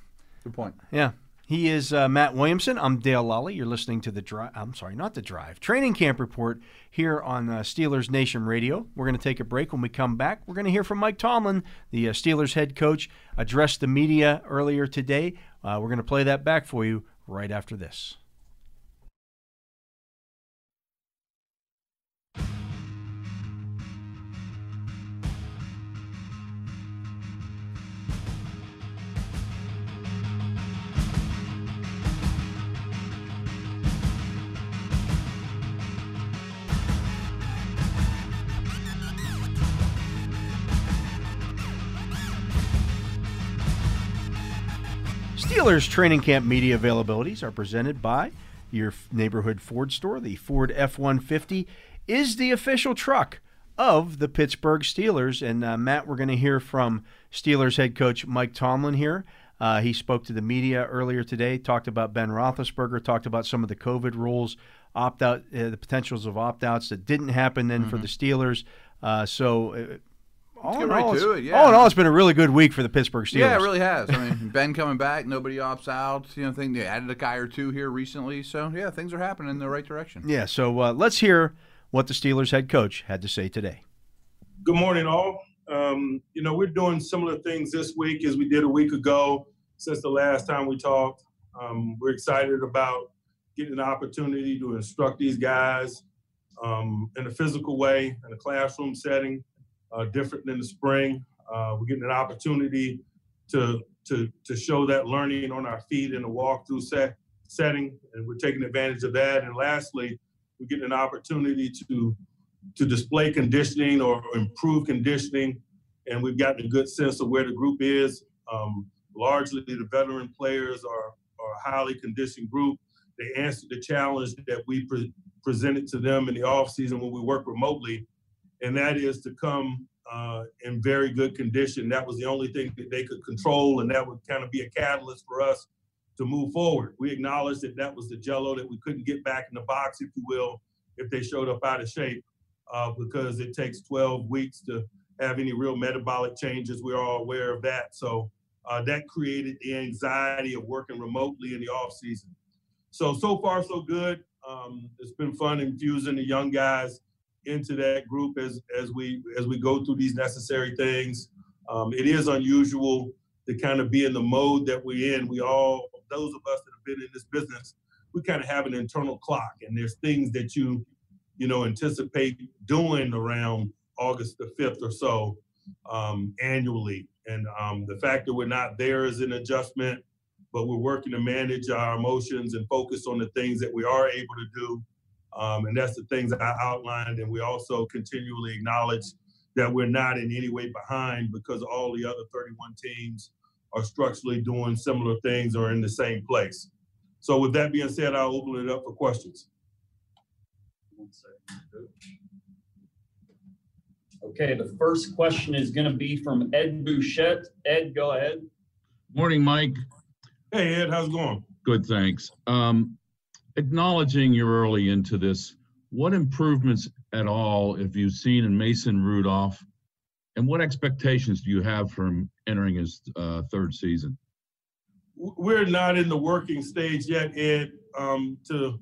Good point. yeah, he is uh, Matt Williamson. I'm Dale Lolley. You're listening to the drive. I'm sorry, not the drive. Training camp report here on uh, Steelers Nation Radio. We're going to take a break. When we come back, we're going to hear from Mike Tomlin, the uh, Steelers head coach, addressed the media earlier today. Uh, we're going to play that back for you right after this. Steelers training camp media availabilities are presented by your neighborhood Ford store. The Ford F 150 is the official truck of the Pittsburgh Steelers. And uh, Matt, we're going to hear from Steelers head coach Mike Tomlin here. Uh, he spoke to the media earlier today, talked about Ben Roethlisberger, talked about some of the COVID rules, opt out, uh, the potentials of opt outs that didn't happen then for the Steelers. Uh, so, uh, all get in right all, to it, yeah. all in all, it's been a really good week for the Pittsburgh Steelers. Yeah, it really has. I mean, Ben coming back, nobody opts out. You know, thing they added a guy or two here recently. So yeah, things are happening in the right direction. Yeah, so uh, let's hear what the Steelers head coach had to say today. Good morning, all. Um, you know, we're doing similar things this week as we did a week ago since the last time we talked. Um, we're excited about getting an opportunity to instruct these guys um, in a physical way, in a classroom setting, uh, different than the spring. Uh, we're getting an opportunity to, to, to show that learning on our feet in a walkthrough set, setting, and we're taking advantage of that. And lastly, we're getting an opportunity to to display conditioning or improve conditioning, and we've gotten a good sense of where the group is. Um, largely, the veteran players are, are a highly conditioned group. They answered the challenge that we pre- presented to them in the offseason when we work remotely, and that is to come uh, in very good condition. That was the only thing that they could control, and that would kind of be a catalyst for us to move forward. We acknowledged that that was the jello that we couldn't get back in the box, if you will, if they showed up out of shape uh, because it takes 12 weeks to have any real metabolic changes. We're all aware of that. So uh, that created the anxiety of working remotely in the off season. So so far so good. Um, it's been fun infusing the young guys into that group as as we as we go through these necessary things. Um, it is unusual to kind of be in the mode that we're in. We all, those of us that have been in this business, we kind of have an internal clock, and there's things that you you know, anticipate doing around August the 5th or so um, annually. And um, the fact that we're not there is an adjustment, but we're working to manage our emotions and focus on the things that we are able to do. Um, and that's the things that I outlined. And we also continually acknowledge that we're not in any way behind because all the other 31 teams are structurally doing similar things or in the same place. So, with that being said, I'll open it up for questions. Okay. Okay, the first question is going to be from Ed Bouchette. Ed, go ahead. Morning, Mike. Hey, Ed, how's it going? Good, thanks. Um, acknowledging you're early into this, what improvements at all have you seen in Mason Rudolph? And what expectations do you have from entering his uh, third season? We're not in the working stage yet, Ed, um, to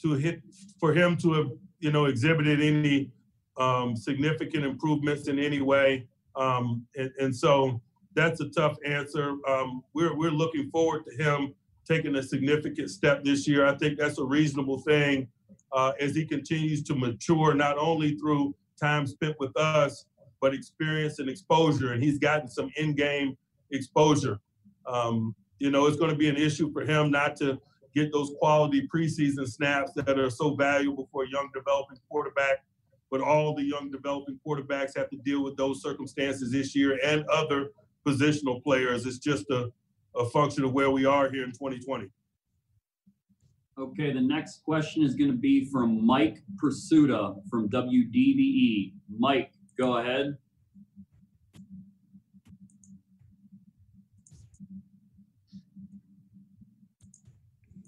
to hit for him to have you know exhibited any um, significant improvements in any way, um, and, and, so that's a tough answer. Um, we're we're looking forward to him taking a significant step this year. I think that's a reasonable thing uh, as he continues to mature, not only through time spent with us, but experience and exposure. And he's gotten some in-game exposure. Um, you know, it's going to be an issue for him not to get those quality preseason snaps that are so valuable for a young developing quarterback. But all the young developing quarterbacks have to deal with those circumstances this year and other positional players. It's just a, a function of where we are here in 2020. Okay, the next question is going to be from Mike Prisuta from WDVE. Mike, go ahead.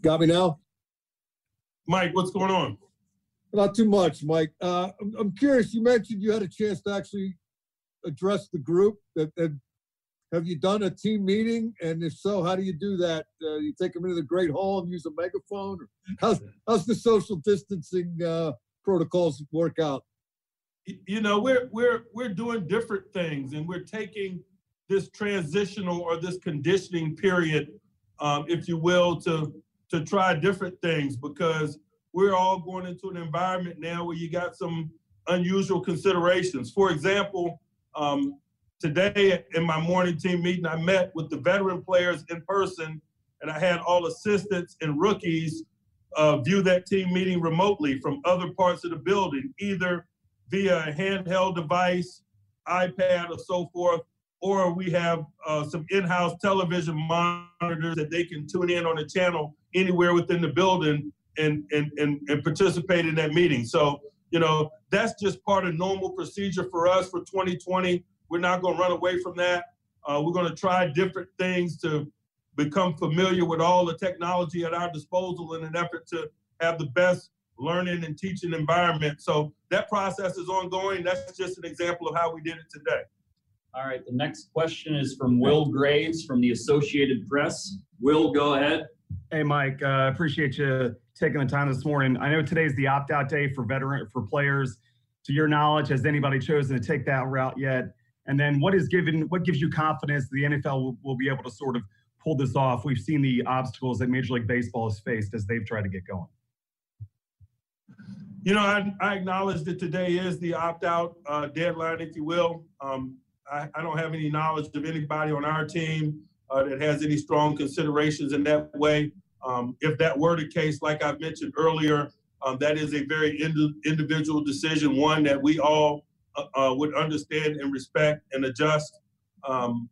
Got me now? Mike, what's going on? Not too much, Mike. Uh, I'm, I'm curious. You mentioned you had a chance to actually address the group. That, that have you done a team meeting? And if so, how do you do that? Uh, you take them into the Great Hall and use a megaphone? How's, how's the social distancing uh, protocols work out? You know, we're we're we're doing different things, and we're taking this transitional or this conditioning period, um, if you will, to to try different things because we're all going into an environment now where you got some unusual considerations. For example, um, today in my morning team meeting, I met with the veteran players in person, and I had all assistants and rookies uh, view that team meeting remotely from other parts of the building, either via a handheld device, iPad, or so forth, or we have uh, some in-house television monitors that they can tune in on a channel anywhere within the building and, and, and, and participate in that meeting. So, you know, that's just part of normal procedure for us for 2020. We're not going to run away from that. Uh, we're going to try different things to become familiar with all the technology at our disposal in an effort to have the best learning and teaching environment. So that process is ongoing. That's just an example of how we did it today. All right, the next question is from Will Graves from the Associated Press. Will, go ahead. Hey, Mike, uh, appreciate you taking the time this morning. I know today's the opt-out day for veteran for players. To your knowledge, has anybody chosen to take that route yet? And then what is given what gives you confidence the NFL will, will be able to sort of pull this off? We've seen the obstacles that Major League Baseball has faced as they've tried to get going. You know, I, I acknowledge that today is the opt-out uh, deadline, if you will. Um, I, I, don't have any knowledge of anybody on our team uh, that has any strong considerations in that way. Um, if that were the case, like I mentioned earlier, um, that is a very ind- individual decision, one that we all uh, uh, would understand and respect and adjust. Um,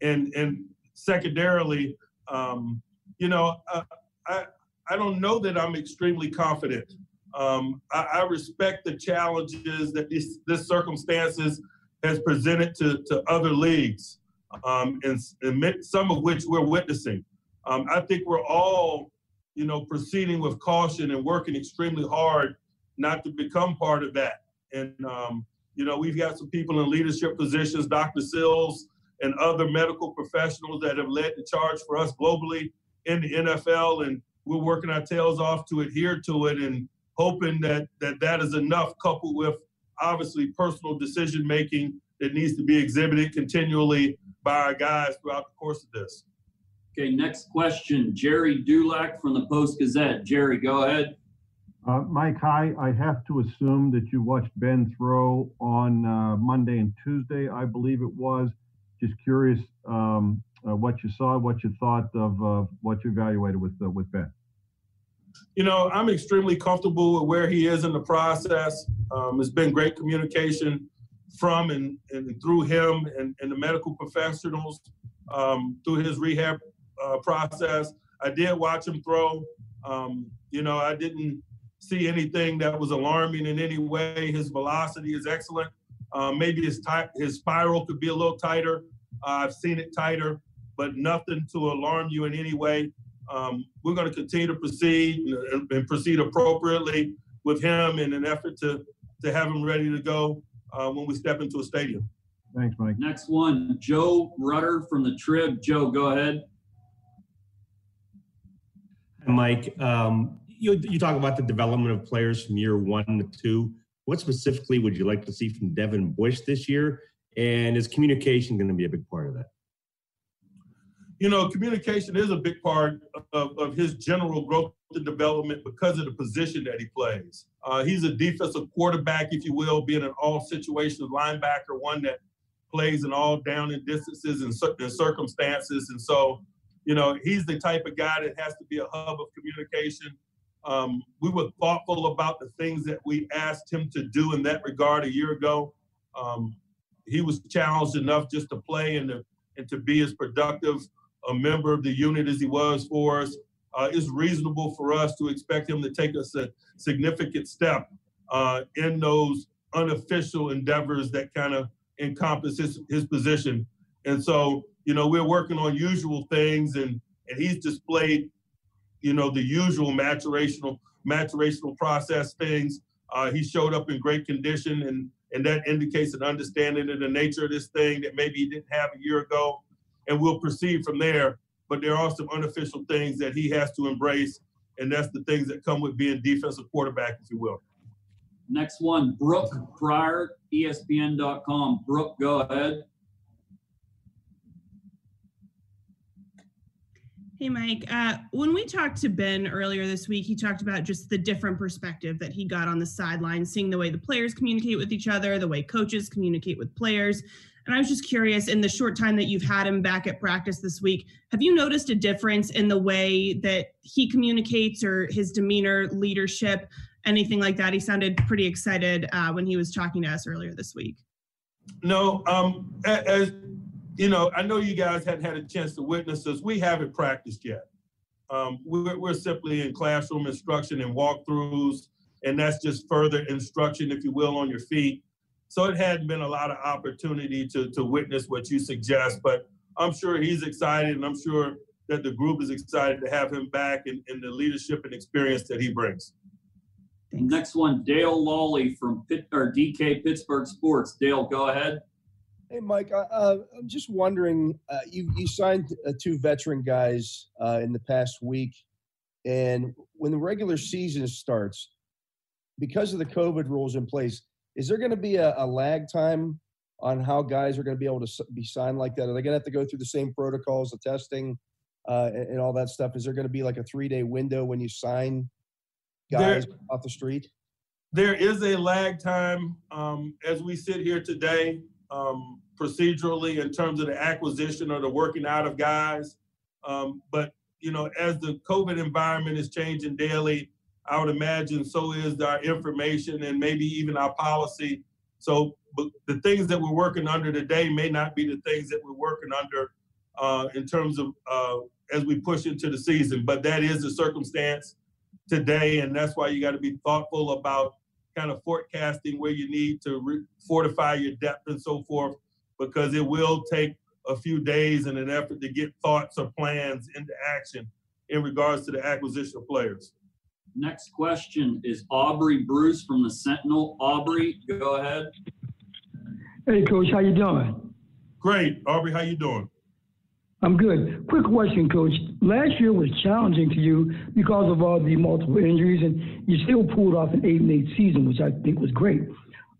and and secondarily, um, you know, uh, I I don't know that I'm extremely confident. Um, I, I, respect the challenges that this this circumstances has presented to to other leagues, um, and, and, some of which we're witnessing. Um, I think we're all, you know, proceeding with caution and working extremely hard not to become part of that. And um, you know, we've got some people in leadership positions, Dr. Sills and other medical professionals that have led the charge for us globally in the NFL, and we're working our tails off to adhere to it and hoping that that, that is enough, coupled with obviously personal decision making that needs to be exhibited continually by our guys throughout the course of this. Okay, next question, Gerry Dulac from the Post Gazette. Gerry, go ahead. Uh, Mike, hi. I have to assume that you watched Ben throw on uh, Monday and Tuesday, I believe it was. Just curious um, uh, what you saw, what you thought of uh, what you evaluated with uh, with Ben. You know, I'm extremely comfortable with where he is in the process. Um, it's been great communication from and, and through him and, and the medical professionals um, through his rehab uh, process. I did watch him throw. Um, you know, I didn't see anything that was alarming in any way. His velocity is excellent. Uh, maybe his tight, his spiral could be a little tighter. Uh, I've seen it tighter, but nothing to alarm you in any way. Um, we're going to continue to proceed and, and, proceed appropriately with him in an effort to to have him ready to go uh, when we step into a stadium. Thanks, Mike. Next one, Joe Rutter from the Trib. Joe, go ahead. Mike, um, you, you talk about the development of players from year one to two. What specifically would you like to see from Devin Bush this year? And is communication going to be a big part of that? You know, communication is a big part of, of his general growth and development because of the position that he plays. Uh, he's a defensive quarterback, if you will, being an all situations linebacker, one that plays in all down and distances and, and circumstances. And so, you know, he's the type of guy that has to be a hub of communication. Um, we were thoughtful about the things that we asked him to do in that regard a year ago. Um, he was challenged enough just to play and to, and to be as productive a member of the unit as he was for us. Uh, it's reasonable for us to expect him to take us a significant step uh, in those unofficial endeavors that kind of encompass his, his position. And so, you know, we're working on usual things and and he's displayed, you know, the usual maturational maturational process things. Uh, he showed up in great condition and and that indicates an understanding of the nature of this thing that maybe he didn't have a year ago. And we'll proceed from there. But there are some unofficial things that he has to embrace, and that's the things that come with being defensive quarterback, if you will. Next one, Brooke Pryor, ESPN.com. Brooke, go ahead. Hey, Mike. Uh, when we talked to Ben earlier this week, he talked about just the different perspective that he got on the sideline, seeing the way the players communicate with each other, the way coaches communicate with players. And I was just curious in the short time that you've had him back at practice this week, have you noticed a difference in the way that he communicates or his demeanor, leadership? anything like that. He sounded pretty excited uh, when he was talking to us earlier this week. No, um, as you know, I know you guys hadn't had a chance to witness this. We haven't practiced yet. Um, we're, we're simply in classroom instruction and walkthroughs, and that's just further instruction, if you will, on your feet. So it hadn't been a lot of opportunity to to witness what you suggest, but I'm sure he's excited, and I'm sure that the group is excited to have him back and, and the leadership and experience that he brings. Next one, Dale Lolley from Pitt, or DK Pittsburgh Sports. Dale, go ahead. Hey, Mike. Uh, uh, I'm just wondering. Uh, you you signed uh, two veteran guys uh, in the past week, and when the regular season starts, because of the COVID rules in place, is there going to be a, a, lag time on how guys are going to be able to be signed like that? Are they going to have to go through the same protocols, the testing, uh, and, and all that stuff? Is there going to be like a three day window when you sign guys there, off the street? There is a lag time um, as we sit here today, um, procedurally in terms of the acquisition or the working out of guys. Um, but you know, as the COVID environment is changing daily, I would imagine so is our information and maybe even our policy. So, the things that we're working under today may not be the things that we're working under uh, in terms of uh, as we push into the season. But that is the circumstance today, and that's why you got to be thoughtful about kind of forecasting where you need to re- fortify your depth and so forth, because it will take a few days in an effort to get thoughts or plans into action in regards to the acquisition of players. Next question is Aubrey Bruce from the Sentinel. Aubrey, go ahead. Hey, Coach, how you doing? Great, Aubrey. How you doing? I'm good. Quick question, Coach. Last year was challenging to you because of all the multiple injuries, and you still pulled off an eight and eight season, which I think was great.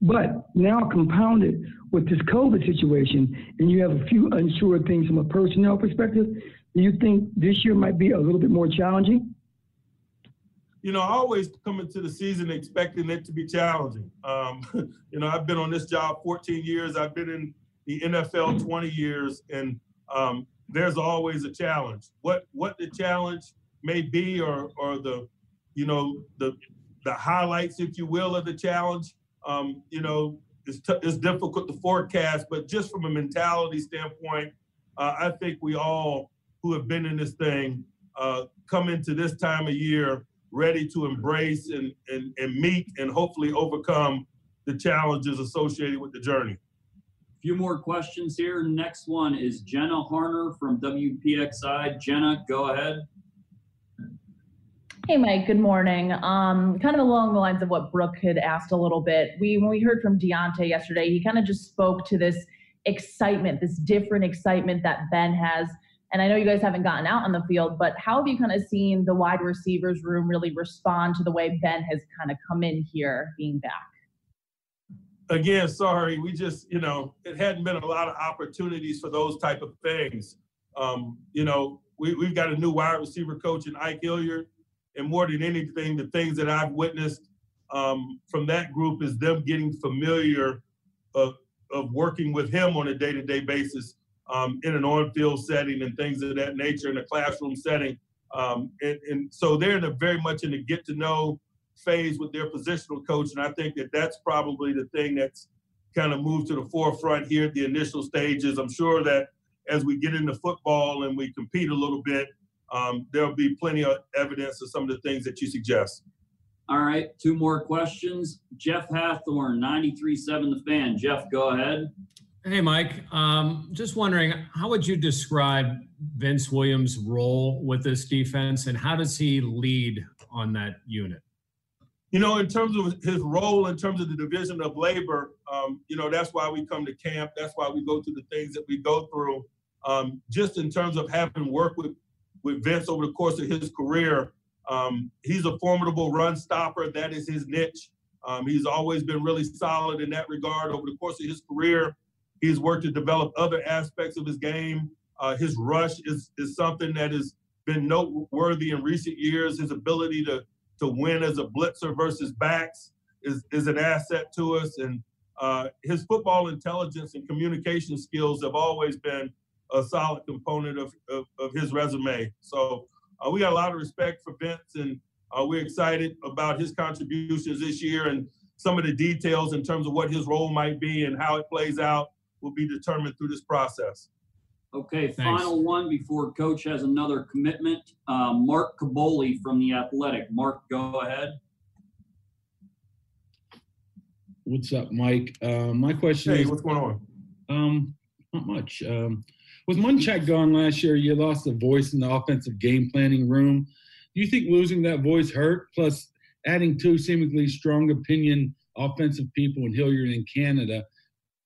But now compounded with this COVID situation, and you have a few unsure things from a personnel perspective, do you think this year might be a little bit more challenging? You know, I always come into the season expecting it to be challenging. Um, you know, I've been on this job 14 years. I've been in the NFL 20 years, and um, there's always a challenge. What what the challenge may be, or or the, you know, the the highlights, if you will, of the challenge. Um, you know, it's t- it's difficult to forecast, but just from a mentality standpoint, uh, I think we all who have been in this thing uh, come into this time of year ready to embrace and, and, and meet and hopefully overcome the challenges associated with the journey. Few more questions here. Next one is Jenna Harner from WPXI. Jenna, go ahead. Hey, Mike. Good morning. Um, kind of along the lines of what Brooke had asked a little bit. We when we heard from Diontae yesterday, he kind of just spoke to this excitement, this different excitement that Ben has. And I know you guys haven't gotten out on the field, but how have you kind of seen the wide receivers room really respond to the way Ben has kind of come in here, being back? Again, sorry, we just you know it hadn't been a lot of opportunities for those type of things. Um, you know, we, we've got a new wide receiver coach in Ike Hilliard and more than anything, the things that I've witnessed um, from that group is them getting familiar of, of working with him on a day-to-day basis um, in an on-field setting and things of that nature in a classroom setting. Um, and, and, so they're in a very much in a get-to-know phase with their positional coach, and I think that that's probably the thing that's kind of moved to the forefront here at the initial stages. I'm sure that as we get into football and we compete a little bit, um, there'll be plenty of evidence of some of the things that you suggest. All right, two more questions. Jeff Hathorn, 93.7 The Fan. Jeff, go ahead. Hey, Mike. Um, just wondering, how would you describe Vince Williams' role with this defense, and how does he lead on that unit? You know, in terms of his role, in terms of the division of labor, um, you know, that's why we come to camp. That's why we go through the things that we go through. Um, just in terms of having worked with with Vince over the course of his career. Um, he's a formidable run stopper. That is his niche. Um, he's always been really solid in that regard. Over the course of his career, he's worked to develop other aspects of his game. Uh, his rush is, is something that has been noteworthy in recent years. His ability to, to win as a blitzer versus backs is, is an asset to us. And uh, his football intelligence and communication skills have always been a solid component of, of, of his resume. So uh, we got a lot of respect for Vince, and uh, we're excited about his contributions this year and some of the details in terms of what his role might be and how it plays out will be determined through this process. Okay, Thanks. final one before Coach has another commitment. Uh, Mark Kaboly from The Athletic. Mark, go ahead. What's up, Mike? Uh, my question is hey, is. what's going on? Um, not much. Um, with Munchak gone last year, you lost a voice in the offensive game planning room. Do you think losing that voice hurt? Plus, adding two seemingly strong opinion offensive people in Hilliard and Canada,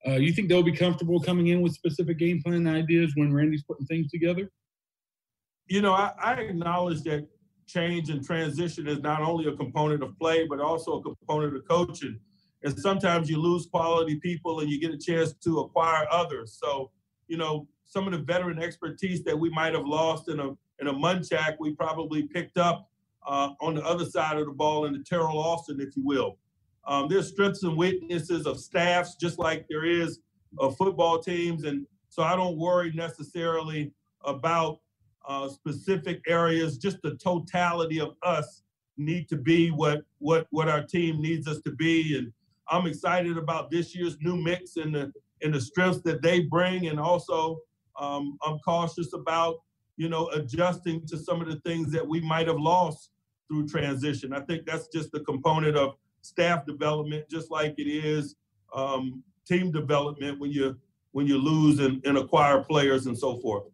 uh, you think they'll be comfortable coming in with specific game plan ideas when Randy's putting things together? You know, I, I acknowledge that change and transition is not only a component of play, but also a component of coaching. And sometimes you lose quality people and you get a chance to acquire others. So, you know, some of the veteran expertise that we might have lost in a in a Munchak, we probably picked up uh, on the other side of the ball in the Teryl Austin, if you will. Um, there's strengths and weaknesses of staffs, just like there is of football teams, and so I don't worry necessarily about uh, specific areas. Just the totality of us need to be what what what our team needs us to be, and I'm excited about this year's new mix and the and the strengths that they bring, and also um, I'm cautious about, you know, adjusting to some of the things that we might have lost through transition. I think that's just the component of staff development, just like it is um, team development when you when you lose and, and acquire players and so forth.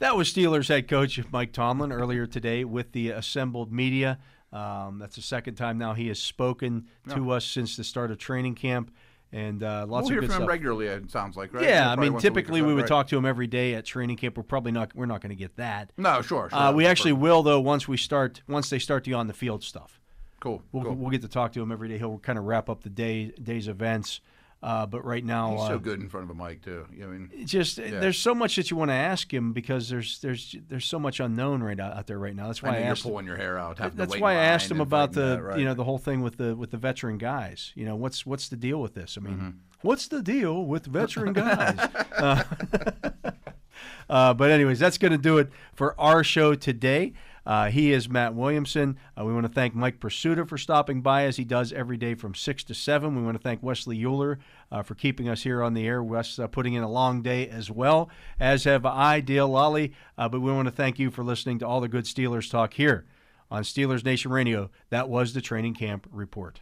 That was Steelers head coach Mike Tomlin earlier today with the assembled media. Um, that's the second time now he has spoken to us since the start of training camp and uh, lots we'll of hear good from stuff. him regularly. It sounds like right. Yeah, I mean, once a week or typically we would right. talk to him every day at training camp. We're probably not. We're not going to get that. No, sure, sure. Uh, we sure. actually will though once we start. Once they start the on the field stuff. Cool. We'll, cool. we'll get to talk to him every day. He'll kind of wrap up the day day's events. Uh, but right now, He's uh, so good in front of a mic too. I mean, just yeah. there's so much that you want to ask him because there's there's there's so much unknown right out, out there right now. That's why I I, know you're asked. pulling your hair out, that's why I asked him about the that, right. you know the whole thing with the with the veteran guys. You know what's what's the deal with this? I mean, Mm-hmm. what's the deal with veteran guys? uh, uh, but anyways, that's going to do it for our show today. Uh, he is Matt Williamson. Uh, we want to thank Mike Prisuta for stopping by as he does every day from 6 to 7. We want to thank Wesley Euler uh, for keeping us here on the air. Wes uh, putting in a long day as well, as have I, Dale Lolley. Uh, but we want to thank you for listening to all the good Steelers talk here on Steelers Nation Radio. That was the training camp report.